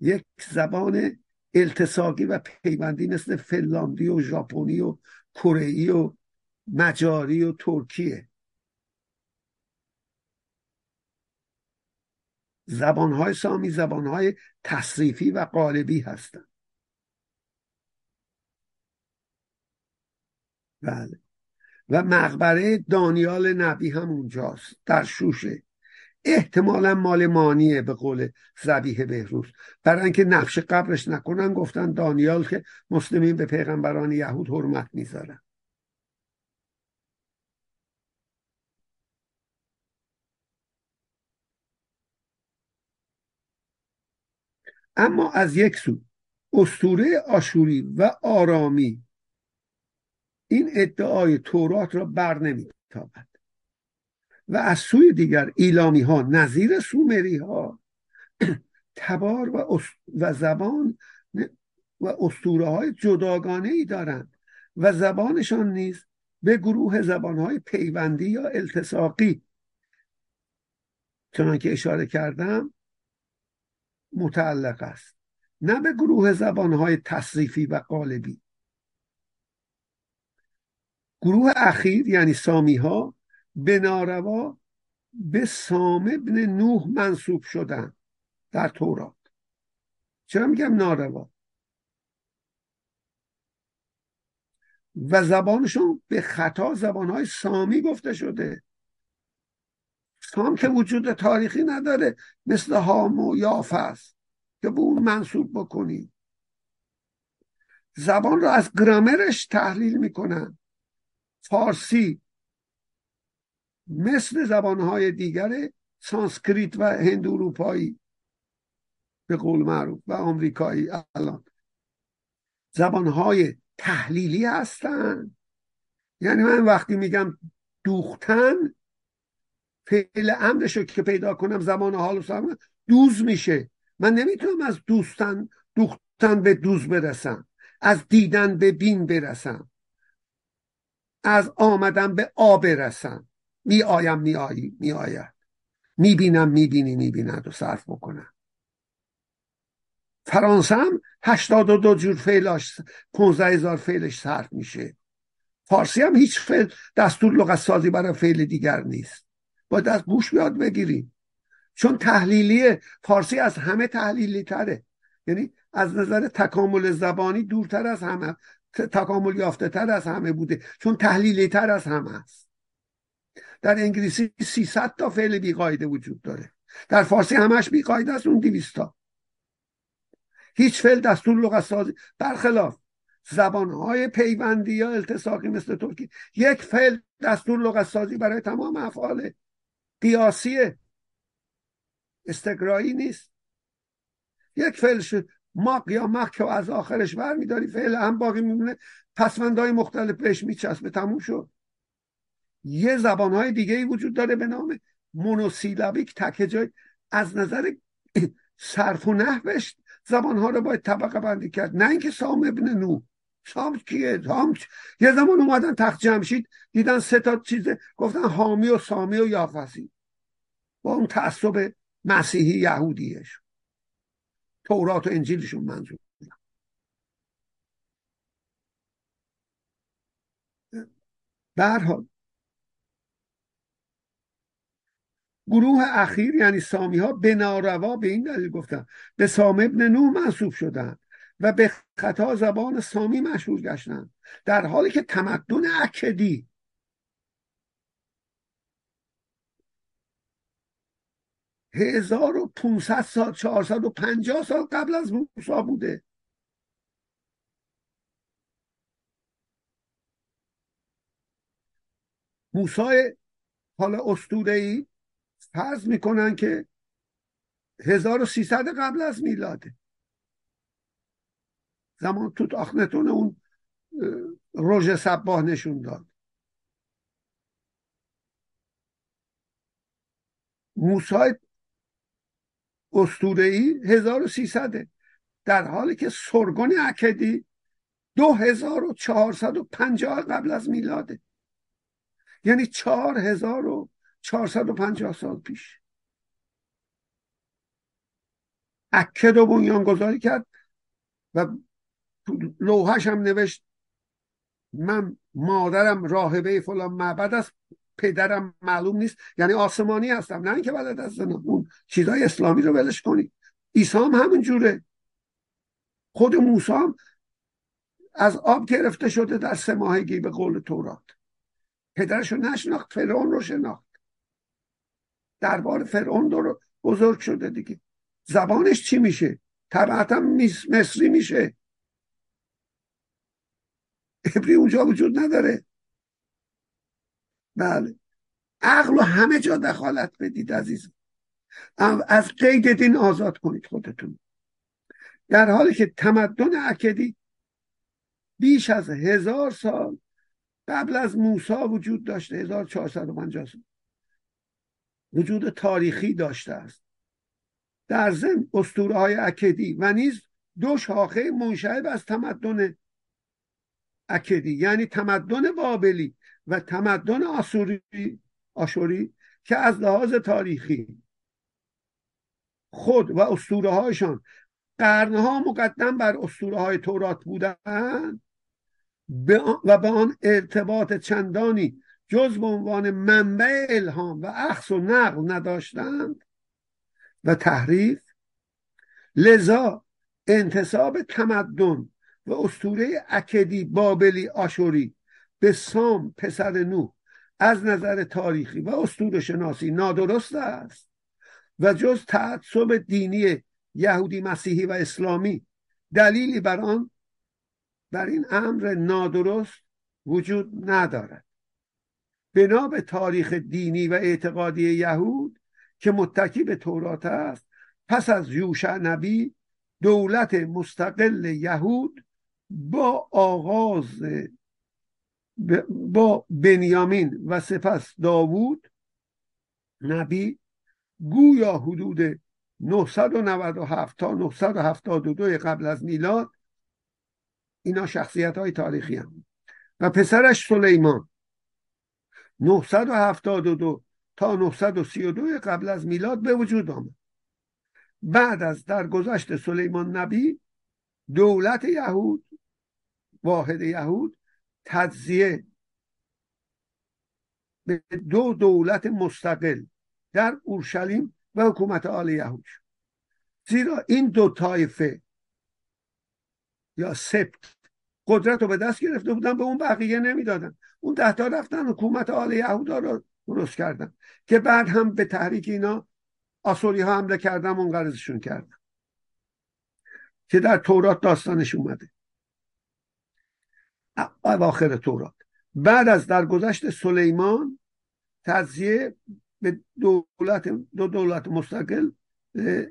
یک زبان التساقی و پیوندی مثل فنلاندی و ژاپنی و کره و مجاری و ترکیه. زبانهای سامی زبانهای تصریفی و قالبی هستند. بله. و مقبره دانیال نبی هم اونجاست در شوشه. احتمالا مال مانیه به قول زبیه بهروز. برای اینکه نقش قبرش نکنن گفتن دانیال که مسلمین به پیغمبران یهود حرمت می‌ذارن. اما از یک سو استوره آشوری و آرامی. این ادعای تورات را بر نمیتابد. و از سوی دیگر ایلامی ها نظیر سومری ها تبار و, و زبان و اسطوره های جداگانه ای دارند و زبانشان نیز به گروه زبان های پیوندی یا التصاقی. چنان که اشاره کردم متعلق است. نه به گروه زبان های تصریفی و قالبی. گروه اخیر یعنی سامی ها به ناروا به سام ابن نوح منصوب شدن در تورات. چرا میگم ناروا؟ و زبانشون به خطا زبانهای سامی گفته شده. سام که وجود تاریخی نداره. مثل هام و یافس که به اون منصوب بکنی زبان رو از گرامرش تحلیل می‌کنن. فارسی مثل زبانهای دیگر سانسکریت و هند اروپایی به قول معروف و آمریکایی الان. زبانهای تحلیلی هستن. یعنی من وقتی میگم دوختن فعل امرش رو که پیدا کنم زمان حال و دوز میشه. من نمی‌تونم از دوستن دوختن به دوز برسم. از دیدن به بین برسم. از آمدن به آ برسم. می آیم می آیی می آید. می بینم می بینی می بیند و صرف بکنم. فرانسه هم هشتاد و دو جور فعلاش پونزه هزار فعلش صرف میشه. فارسی هم هیچ فعل دستور لغت سازی برای فعل دیگر نیست. باید از گوش بیاد بگیریم چون تحلیلی فارسی از همه تحلیلی تره. یعنی از نظر تکامل زبانی دورتر از همه تکامل یافته تر از همه بوده. چون تحلیلی تر از همه است. در انگلیسی 300 تا فعل بیقاعده وجود داره. در فارسی همش بیقاعده است اون 200 تا. هیچ فعل دستور لغت سازی برخلاف زبانهای پیوندی یا التصاقی مثل ترکی یک فعل دستور لغت سازی برای تمام افعال قیاسی استقرایی نیست. یک فعل شد. ماق یا مق که از آخرش برمیداری فعل هم باقی میمونه. پسوندهای مختلف بهش میچسبه. تموم شد. یه زبانهای دیگه ای وجود داره به نام مونوسیلابیک. تک جای از نظر صرف و نحوش زبانها رو باید طبقه بندی کرد. نه اینکه سام ابن نو سام کیه؟ سام یه زمان اومدن تخت جمشید دیدن سه تا چیز گفتن حامی و سامی و یافسی با اون تعصب مسیحی یهودیش. تورات و انجیلشون منظور. برحال گروه اخیر یعنی سامی ها به ناروا به این دلیل گفتن به سام ابن نوح منصوب شدن. و به خطا زبان سامی مشهور گشتن. در حالی که تمدن اکدی هزار و پونصد سال چهارصد و پنجاه سال قبل از موسا بوده. موسای حالا استوره ای فرض می‌کنن که 1300 قبل از میلاده. زمان توت آخنتون اون روژ سباه نشون داد. موسای استورهی 1300 در حالی که سرگون اکدی 2450 قبل از میلاده. یعنی 4450 سال پیش. اکد و بنیان گذاری کرد و لوحش هم نوشت من مادرم راهبه فلان معبد است پدرم معلوم نیست یعنی آسمانی هستم نه اینکه بلد از اون چیزای اسلامی رو ولش کنی. عیسی هم همون جوره. خود موسی هم از آب گرفته شده در سه ماهگی به قول تورات. پدرش رو نشناخت فرعون رو شناخت. دربار فرعون رو بزرگ شده دیگه. زبانش چی میشه؟ طبعا مصری میشه. عبری اونجا وجود نداره. بله. عقل و همه جا دخالت بدید عزیز از قید دین آزاد کنید خودتون. در حالی که تمدن اکدی بیش از هزار سال قبل از موسا وجود داشته 1450 سال. وجود تاریخی داشته است. در ضمن اسطوره های اکدی و نیز دو شاخه منشعب از تمدن اکدی یعنی تمدن بابلی و تمدن آسوری آشوری که از لحاظ تاریخی خود و اسطوره هایشان قرنها مقدم بر اسطوره های تورات بودند و به آن ارتباط چندانی جز به عنوان منبع الهام و اخص و نقل نداشتند و تحریف لذا انتصاب تمدن و اسطوره اکدی بابلی آشوری به سام پسر نو از نظر تاریخی و اسطوره شناسی نادرست است. و جز تعصب دینی یهودی مسیحی و اسلامی دلیلی بر آن بر این امر نادرست وجود ندارد. بنا به تاریخ دینی و اعتقادی یهود که متکی به تورات است پس از یوشع نبی دولت مستقل یهود با آغاز با بنیامین و سپس داوود نبی گویا حدود 997 تا 972 قبل از میلاد اینا شخصیت های تاریخی هم. و پسرش سلیمان 972 تا 932 قبل از میلاد به وجود آمد. بعد از درگذشت سلیمان نبی دولت یهود واحد یهود تجزیه به دو دولت مستقل در اورشلیم و حکومت آل یهود زیرا این دو طایفه یا سبت قدرت رو به دست گرفته بودن به اون بقیه نمی‌دادن. اون دهتا رفتن حکومت آل یهودا رو درست کردن. که بعد هم به تحریک اینا آسوری ها حمله کردن منقرضشون کردن. که در تورات داستانش اومده. اواخر تورات. بعد از درگذشت سلیمان تزیه به دولت دو دولت مستقل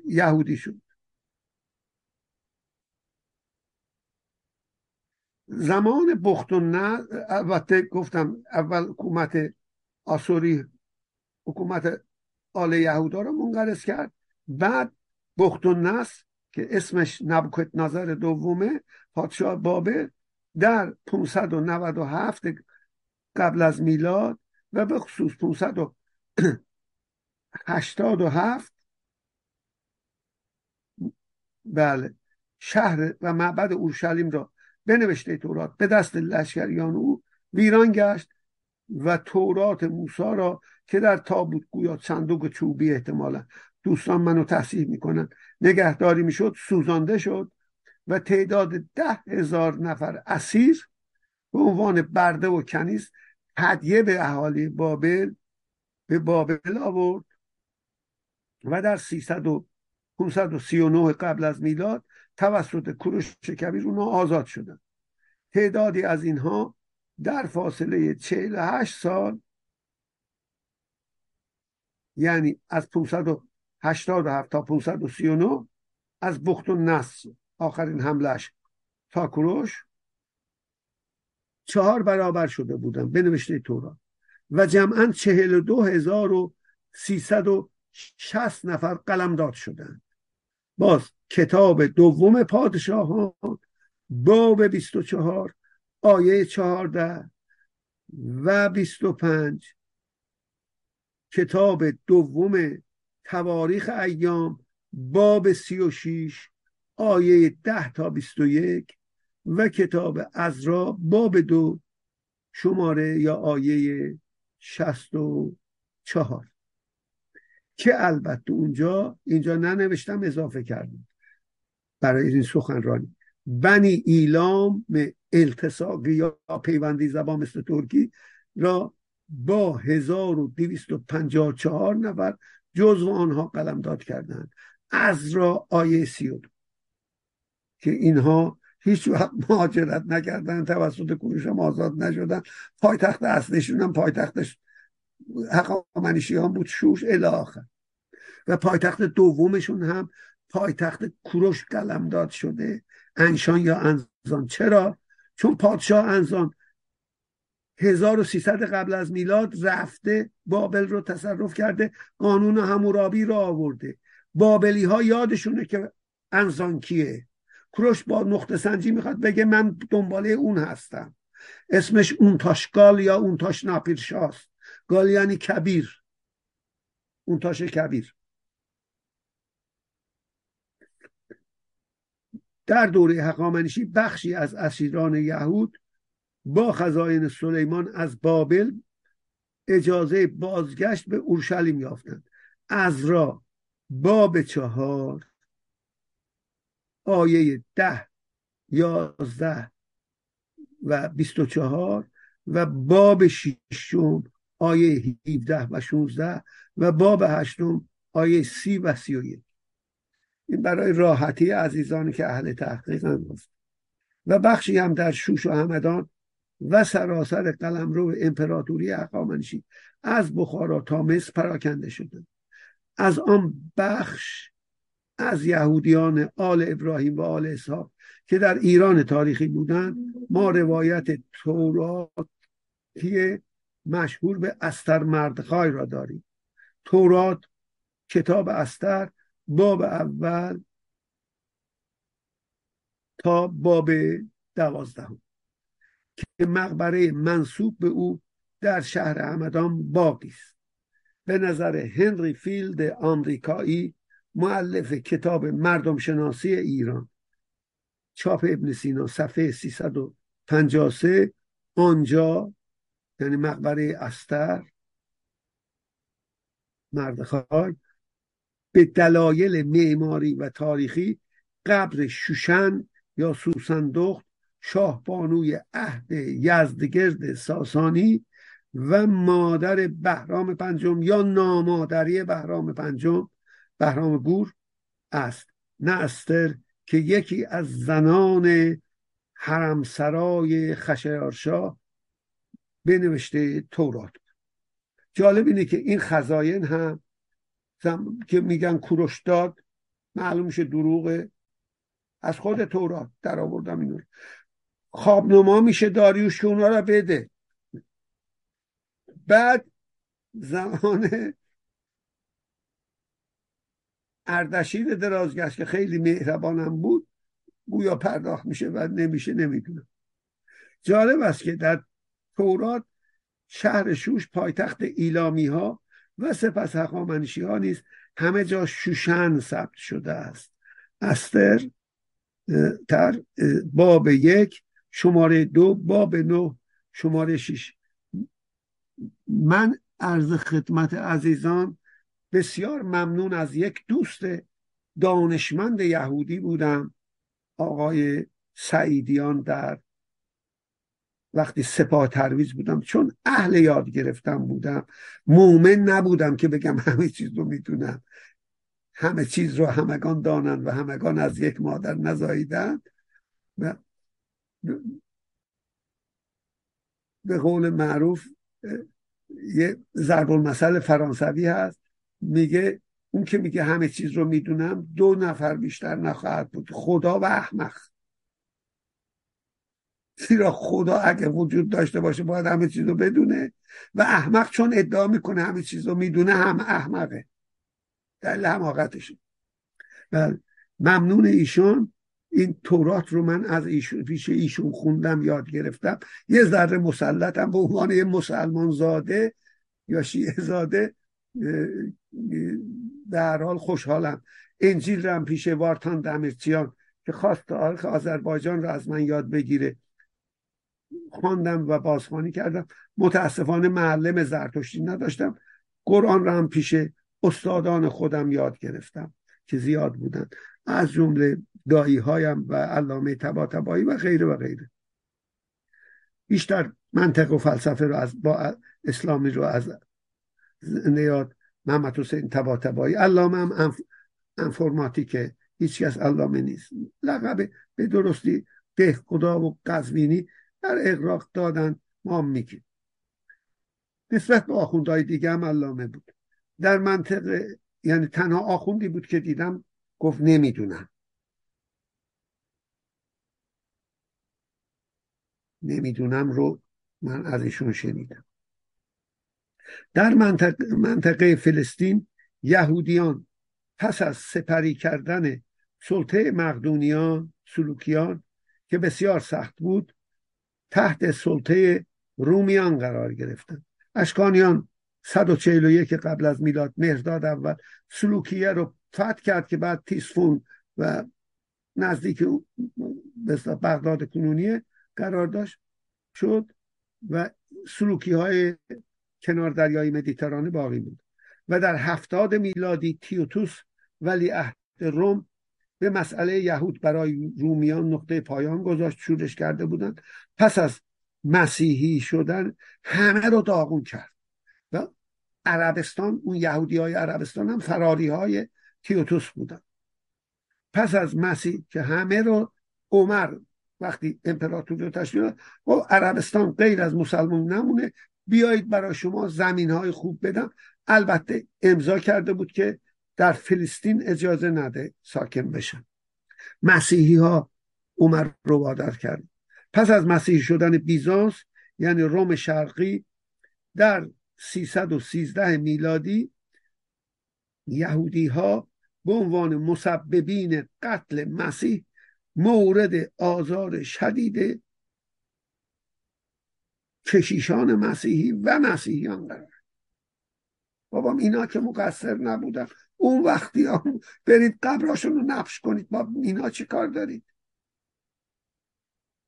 یهودی شد. زمان بخت و نه البته گفتم اول حکومت آسوری حکومت آل یهودا رو منقرض کرد. بعد بخت و نس که اسمش نبکت نظر دومه پادشاه بابل در 597 قبل از میلاد و به خصوص 587 بله شهر و معبد اورشلیم را بنوشته تورات. به دست لشکریان او ویران گشت و تورات موسا را که در تابوت گویا صندوق چوبی احتمالا. دوستان منو تصحیح می‌کنن. نگهداری می‌شد سوزانده شد. و تعداد ده هزار نفر اسیر به عنوان برده و کنیز هدیه به اهالی بابل به بابل آورد و در 300 و 539 قبل از میلاد توسط کوروش کبیر اونها آزاد شدن. تعدادی از اینها در فاصله 48 سال یعنی از 587 تا 539 از بخت و نصر آخرین حملش تا کروش چهار برابر شده بودن به نوشته تورا و جمعا چهل و دو هزار و سیصد و شست نفر قلم داد شدند. باز کتاب دوم پادشاهان باب بیست و چهار آیه چهارده و بیست و پنج. کتاب دوم تواریخ ایام باب سی و شیش آیه ده تا بیست و یک و کتاب ازرا باب دو شماره یا آیه شست و چهار. که البته اونجا اینجا ننوشتم اضافه کردم. برای این سخنرانی. بنی ایلام التساقی یا پیوندی زبان مثل ترکی را با 1254 نفر جزو آنها قلم داد کردند. از را آیه سی که اینها هیچ وقت مهاجرت نکردن توسط کوروش هم آزاد نشدن. پایتخت اصلیشون هم پایتختش حقامنشیان بود شوش الاخر و پایتخت دومشون هم پایتخت کوروش داد شده. انشان یا انزان. چرا؟ چون پادشاه انزان 1300 قبل از میلاد رفته بابل رو تصرف کرده قانون همورابی رو آورده. بابلی ها یادشونه که انزان کیه؟ کروش با نقطه سنجی می‌خواد بگه من دنباله اون هستم. اسمش اون تاشگال یا اون تاش ناپیرشاست؟ گال یعنی کبیر. اون تاش کبیر. در دوره حقامنشی بخشی از اسیران یهود با خزاین سلیمان از بابل اجازه بازگشت به اورشلیم یافتند. از را باب چهار. آیه ده یازده و بیست و چهار و باب ششم آیه 17 و 16 و باب هشتم آیه سی و سی و این برای راحتی عزیزانی که اهل تحقیق هم و بخشی هم در شوش و همدان و سراسر قلمرو امپراتوری اقامنشی از بخارا تا مصر پراکنده شده. از آن بخش از یهودیان آل ابراهیم و آل اسحاق که در ایران تاریخی بودند ما روایت توراتی مشهور به استر مردخای را داریم. تورات کتاب استر باب اول تا باب دوازدهم که مقبره منصوب به او در شهر همدان باقی است. به نظر هنری فیلد آمریکایی معلف کتاب مردم شناسی ایران چاپ ابن سینا صفحه 353 آنجا یعنی مقبره استر مردخای به دلایل معماری و تاریخی قبر شوشن یا سوسندخت شاه بانوی عهد یزدگرد ساسانی و مادر بهرام پنجم یا نامادری بهرام پنجم. بهرام گور است. نه استر که یکی از زنان حرمسرای خشایارشاه بنوشته تورات جالب اینه که این خزاین هم که میگن کوروش داد معلوم میشه دروغه از خود تورات در آوردم اینو. خوابنما میشه داریوش که اونا را بده. بعد زمان اردشیر درازگشت که خیلی مهربانم بود گویا پرداخت میشه و نمیشه نمی‌دونم. جالب است که در تورات شهر شوش پایتخت ایلامی ها و سپس هخامنشی ها نیز همه جا شوشن ثبت شده است. استر تر باب یک شماره دو باب نو شماره شیش من عرض خدمت عزیزان بسیار ممنون از یک دوست دانشمند یهودی بودم آقای سعیدیان در وقتی سپاه ترویز بودم. چون اهل یاد گرفتم بودم. مومن نبودم که بگم همه چیز رو می‌دونم. همه چیز رو همگان دانند و همگان از یک مادر نزاییدند و به قول معروف یه ضرب المثل فرانسوی هست. میگه اون که میگه همه چیز رو می‌دونم دو نفر بیشتر نخواهد بود. خدا و احمق. زیرا خدا اگه وجود داشته باشه باید همه چیز رو بدونه. و احمق چون ادعا می‌کنه همه چیز رو می‌دونه هم احمقه. دلیل حماقتشه و ممنون ایشون. این تورات رو من از ایشون پیش ایشون خوندم یاد گرفتم. یه ذره مسلطم به عنوان یه مسلمان زاده یا شیعه زاده در حال خوشحالم. انجیل رم پیش وارتان دمرچیان که خواست تاریخ آذربایجان رو از من یاد بگیره. خواندم و بازخوانی کردم. متاسفانه معلم زرتشتی نداشتم. قرآن رو هم پیش استادان خودم یاد گرفتم که زیاد بودن. از جمله دایی هایم و علامه تبا تبایی و غیره و غیره. بیشتر منطق و فلسفه رو از با اسلامی رو از نیاد محمد حسین تبا تبایی. علامه هم انف... انفرماتیکه هیچ کس علامه نیست. لقب به درستی ده خدا و قزوینی در اقراق دادن ما میگیم. نسبت به آخوندهای دیگه هم علامه بود. در منطق یعنی تنها آخوندی بود که دیدم گفت نمی‌دونم. نمی‌دونم رو من از ایشون شنیدم. در منطقه, منطقه فلسطین یهودیان پس از سپری کردن سلطه مقدونیان سلوکیان که بسیار سخت بود تحت سلطه رومیان قرار گرفتند. اشکانیان 141 قبل از میلاد مهرداد اول سلوکیه رو فتح کرد که بعد تیسفون و نزدیک بغداد کنونیه قرار داشت شد و سلوکی های کنار دریای مدیترانه باقی بود و در هفتاد میلادی تیوتوس ولی عهد روم به مسئله یهود برای رومیان نقطه پایان گذاشت شورش کرده بودند. پس از مسیحی شدن همه رو داغون کرد. و عربستان اون یهودی های عربستان هم فراری های تیوتوس بودن پس از مسیح که همه رو عمر وقتی امپراتوری رو تشکیل و عربستان غیر از مسلمان نمونه. بیایید برای شما زمین های خوب بدم. البته امضا کرده بود که در فلسطین اجازه نده ساکن بشن. مسیحی ها عمر رو وادر کرد پس از مسیحی شدن بیزانس یعنی روم شرقی در 313 میلادی یهودی ها به عنوان مسببین قتل مسیح مورد آزار شدید کشیشان مسیحی و مسیحیان قرار بابام اینا که مقصر نبودن. اون وقتی هم برید قبراشون رو نقش کنید با اینا چی کار دارید؟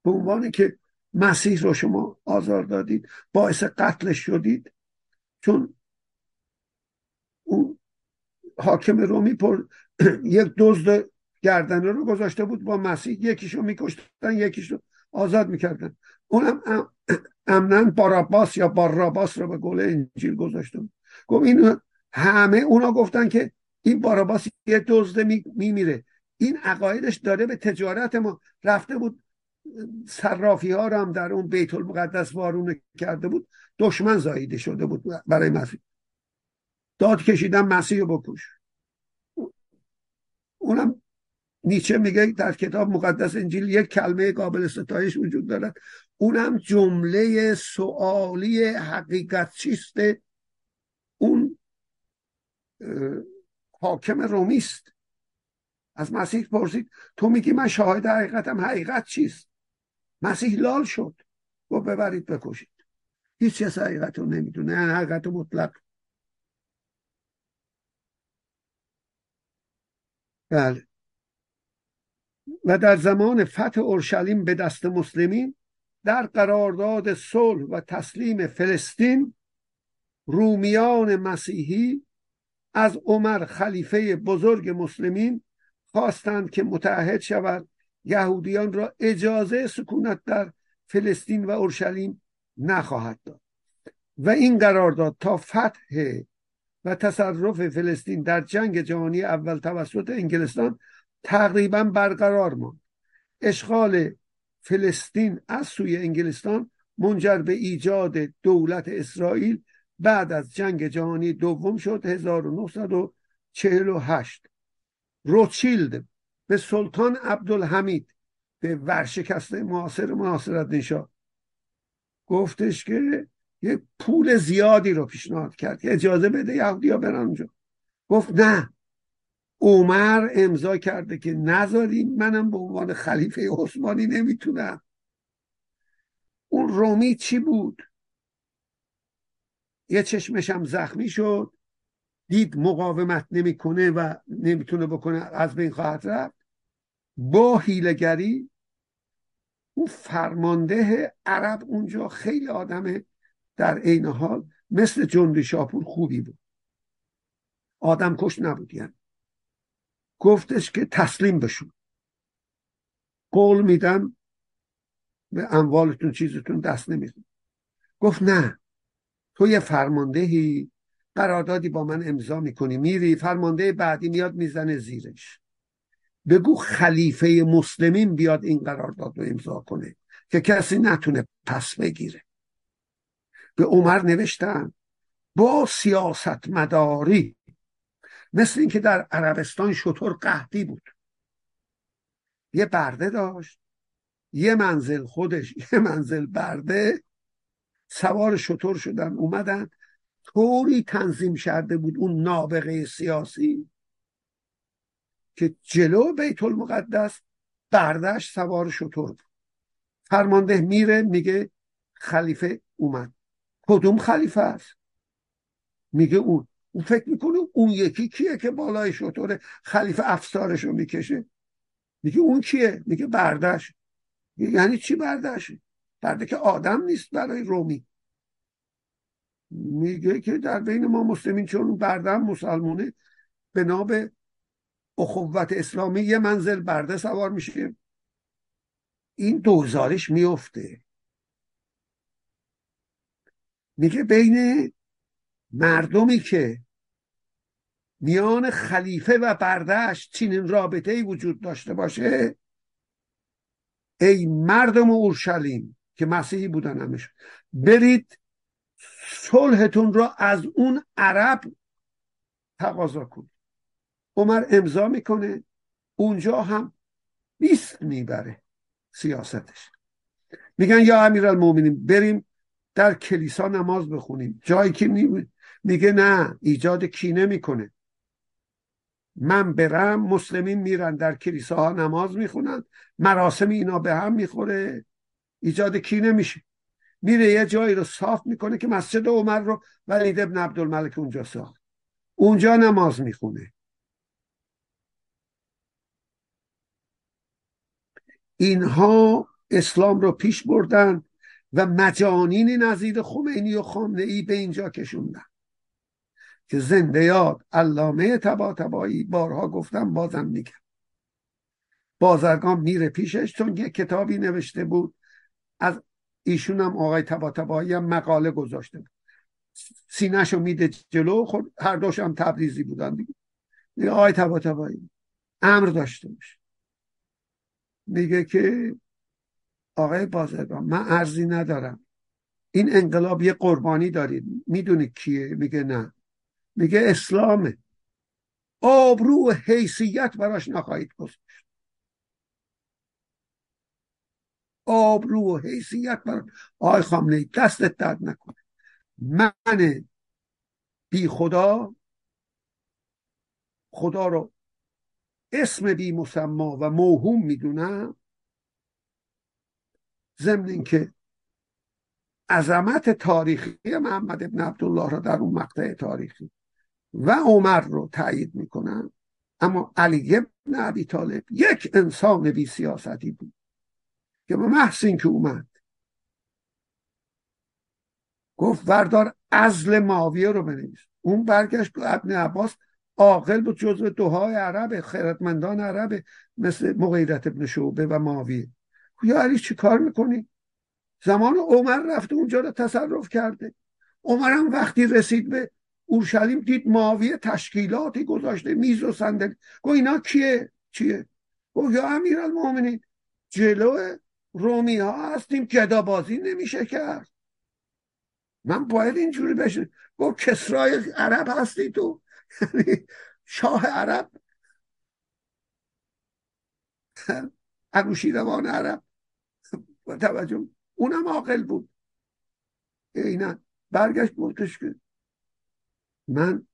به عنوان که مسیح رو شما آزار دادید باعث قتلش شدید چون اون حاکم رومی پر یک دزد گردنه رو گذاشته بود با مسیح. یکیشو میکشتن یکیشو آزاد می‌کردن. اونم امنن باراباس یا باراباس رو به قول انجیل گذاشتن گفت این همه اونا گفتن که این باراباس یه دزده میمیره. این عقایدش داره به تجارت ما. رفته بود صرافی ها رو هم در اون بیت المقدس وارونه کرده بود. دشمن زاییده شده بود برای مسیح. داد کشیدن مسیح رو بکش. اونم نیچه میگه در کتاب مقدس انجیل یک کلمه قابل ستایش وجود دارد. اونم جمله سوالی حقیقت چیست؟ اون حاکم رومی است. از مسیح پرسید تو میگی من شاهد حقیقتم حقیقت چیست؟ مسیح لال شد. و ببرید بکشید. هیچ کس حقیقت رو نمی‌دونه حقیقت مطلق. بله. و در زمان فتح اورشلیم به دست مسلمین در قرارداد صلح و تسلیم فلسطین رومیان مسیحی از عمر خلیفه بزرگ مسلمین خواستند که متحد شود یهودیان را اجازه سکونت در فلسطین و اورشلیم نخواهد داد. و این قرارداد تا فتح و تصرف فلسطین در جنگ جهانی اول توسط انگلستان تقریبا برقرار ماند. اشغال فلسطین از سوی انگلستان منجر به ایجاد دولت اسرائیل بعد از جنگ جهانی دوم شد 1948 روتشیلد به سلطان عبدالحمید به ورشکست معاصر مناصرت نشاد گفتش که یه پول زیادی رو پیشنهاد کرد که اجازه بده یهودی ها برن اونجا. گفت نه عمر امضا کرده که نذاریم منم به عنوان خلیفه عثمانی نمی‌تونم. اون رومی چی بود؟ یه چشمشم زخمی شد دید مقاومت نمی‌کنه و نمی‌تونه بکنه از بین خواهد رفت. با هیلگری اون فرمانده عرب اونجا خیلی آدم در عین حال مثل جندی شاپور خوبی بود. آدم کش نبود یعنی. گفتش که تسلیم بشون قول میدم به اموالتون چیزتون دست نمیدون گفت نه تو یه فرماندهی قراردادی با من امضا می‌کنی میری فرمانده بعدی میاد می‌زنه زیرش. بگو خلیفه مسلمین بیاد این قرارداد رو امضا کنه که کسی نتونه پس بگیره. به عمر نوشتن با سیاست مداری مثل اینکه در عربستان شطور قهدی بود. یه برده داشت یه منزل خودش یه منزل برده سوار شطور شدن اومدن. طوری تنظیم شده بود اون نابغه سیاسی که جلو بیت المقدس بردش سوار شطور بود. فرمانده میره میگه خلیفه اومد. کدوم خلیفه است؟ میگه اون اون. فکر می‌کنه اون یکی کیه که بالای شطور خلیفه افسارش رو می‌کشه؟ میگه اون کیه؟ میگه بردش. یعنی چی بردش؟ برده که آدم نیست برای رومی. میگه که در بین ما مسلمین چون بردم مسلمونه به نام اخوت اسلامی یه منزل برده سوار میشه. این دوزارش میفته میگه بین مردمی که میان خلیفه و بردهش چنین رابطه ای وجود داشته باشه؟ ای مردم اورشلیم که مسیحی بودن همش برید صلحتون را از اون عرب تقاضا کنید. عمر امضا می‌کنه اونجا هم بیست می‌بره سیاستش. میگن یا المومنین بریم در کلیسا نماز بخونیم. جایی که میگه نه ایجاد کینه می‌کنه. من برم مسلمین میرن در کلیساها نماز می‌خونن مراسم اینا به هم می‌خوره ایجاد کینه میشه میره یه جایی رو صاف می‌کنه که مسجد عمر رو ولید ابن عبدالملک اونجا ساخت. اونجا نماز می‌خونه. اینها اسلام رو پیش بردن و مجانین نظیر خمینی و خامنه ای به اینجا کشوندن. که زنده یاد علامه تبا تبایی بارها گفتم بازم میگم. بازرگان میره پیشش چون یه کتابی نوشته بود. از ایشون هم آقای تبا تبایی هم مقاله گذاشته بود. سینهشو میده جلو خود هر دوش هم تبریزی بودن دیگه. آقای تبا تبایی امر داشته باشه میگه که آقای بازرگان من ارزی ندارم. این انقلاب یه قربانی دارید. می‌دونی کیه؟ میگه نه. میگه اسلامه. آبرو و حیثیت براش نخواهید گذاشت. آبرو و حیثیت براش آقای خامنه دستت درد نکنه. من بی خدا خدا رو اسم بی مسما و موهوم می‌دونم. ضمن اینکه عظمت تاریخی محمد ابن عبدالله را در اون مقطع تاریخی و عمر رو تایید می‌کنن اما علی ابن ابی طالب یک انسان بی سیاستی بود که به محض که اومد گفت وردار ازل ماویه رو بنویس. اون برگشت ابن عباس عاقل بود جزو دوهای عرب خیرتمندان عرب مثل مغیرت ابن شعبه و ماویه. یا علی چی کار می‌کنی؟ زمان عمر رفته اونجا رو تصرف کرده. عمر هم وقتی رسید به اورشلیم دید ماویه تشکیلاتی گذاشته میز و صندلی. گو اینا کیه؟ چیه؟ گو یا المومنین جلو رومی ها هستیم گدا بازی نمیشه کرد. من باید اینجوری بشه. گو کسرای عرب هستی تو؟ یعنی شاه عرب؟ انوشیروان عرب. با توجه اونم عاقل بود. اینا برگشت گفتش که من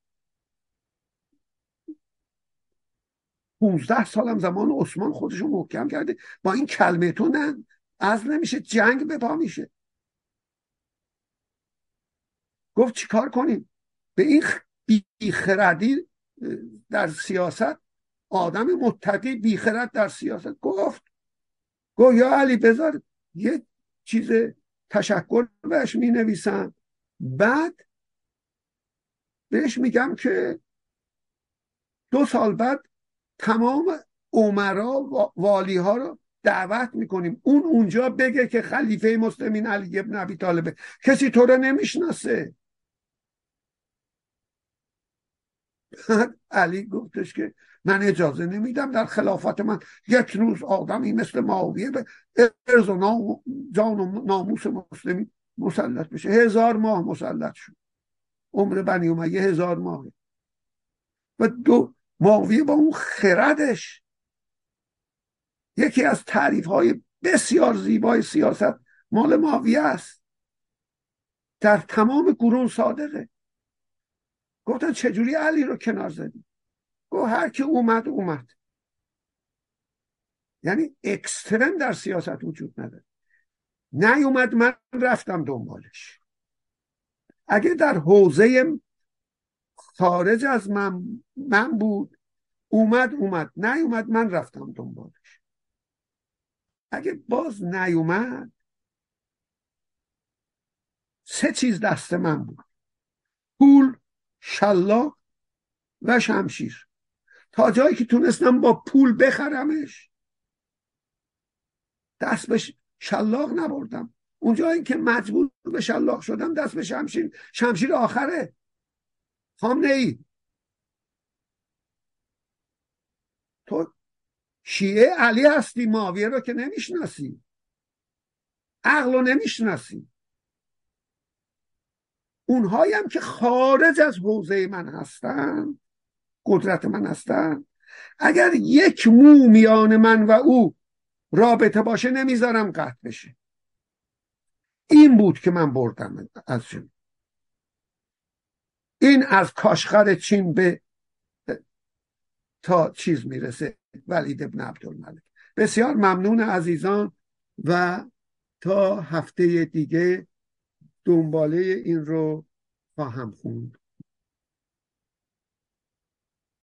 15 سالم زمان عثمان خودشو محکم کرده. با این کلمه تو نه از نمیشه جنگ به پا میشه. گفت چیکار کنیم؟ به این بیخردی در سیاست آدم متقی بیخرد در سیاست. گفت گفت یا علی بذار یه چیز تشکر بهش می نویسم بعد بهش میگم که دو سال بعد تمام عمرا والی ها رو دعوت می‌کنیم. اون اونجا بگه که خلیفه مسلمین علی ابن ابی طالبه کسی تو رو نمی‌شناسه. علی گفتش که من اجازه نمیدم در خلافت من. یک روز آدمی مثل معاویه به ارز و جان و ناموس مسلمین مسلط بشه. هزار ماه مسلط شد. عمر بنی امیه هزار ماهه. و دو معاویه با اون خردش. یکی از تعریف های بسیار زیبای سیاست مال معاویه است. در تمام قرون صادقه. گفتن چجوری علی رو کنار زدی؟ گفت هر کی اومد اومد. یعنی اکسترم در سیاست وجود نداره. نیومد من رفتم دنبالش. اگه در حوزه خارج از من, من بود اومد اومد. نیومد من رفتم دنبالش. اگه باز نیومد سه چیز دست من بود. پول شلاق و شمشیر. تا جایی که تونستم با پول بخرمش دست به شلاق نبردم. اونجایی که مجبور به شلاق شدم دست به شمشیر شمشیر آخره. خامنه ای تو شیعه علی هستی ماویه رو که نمی‌شناسی. عقل رو نمی‌شناسی. اونهایی هم که خارج از حوزه من هستن قدرت من هستن اگر یک مو میان من و او رابطه باشه نمی‌ذارم قطع بشه. این بود که من بردم از چین این از کاشخر چین به تا چیز می‌رسه ولید ابن عبدالملک. بسیار ممنون عزیزان و تا هفته دیگه دنباله این رو خواهم خوند.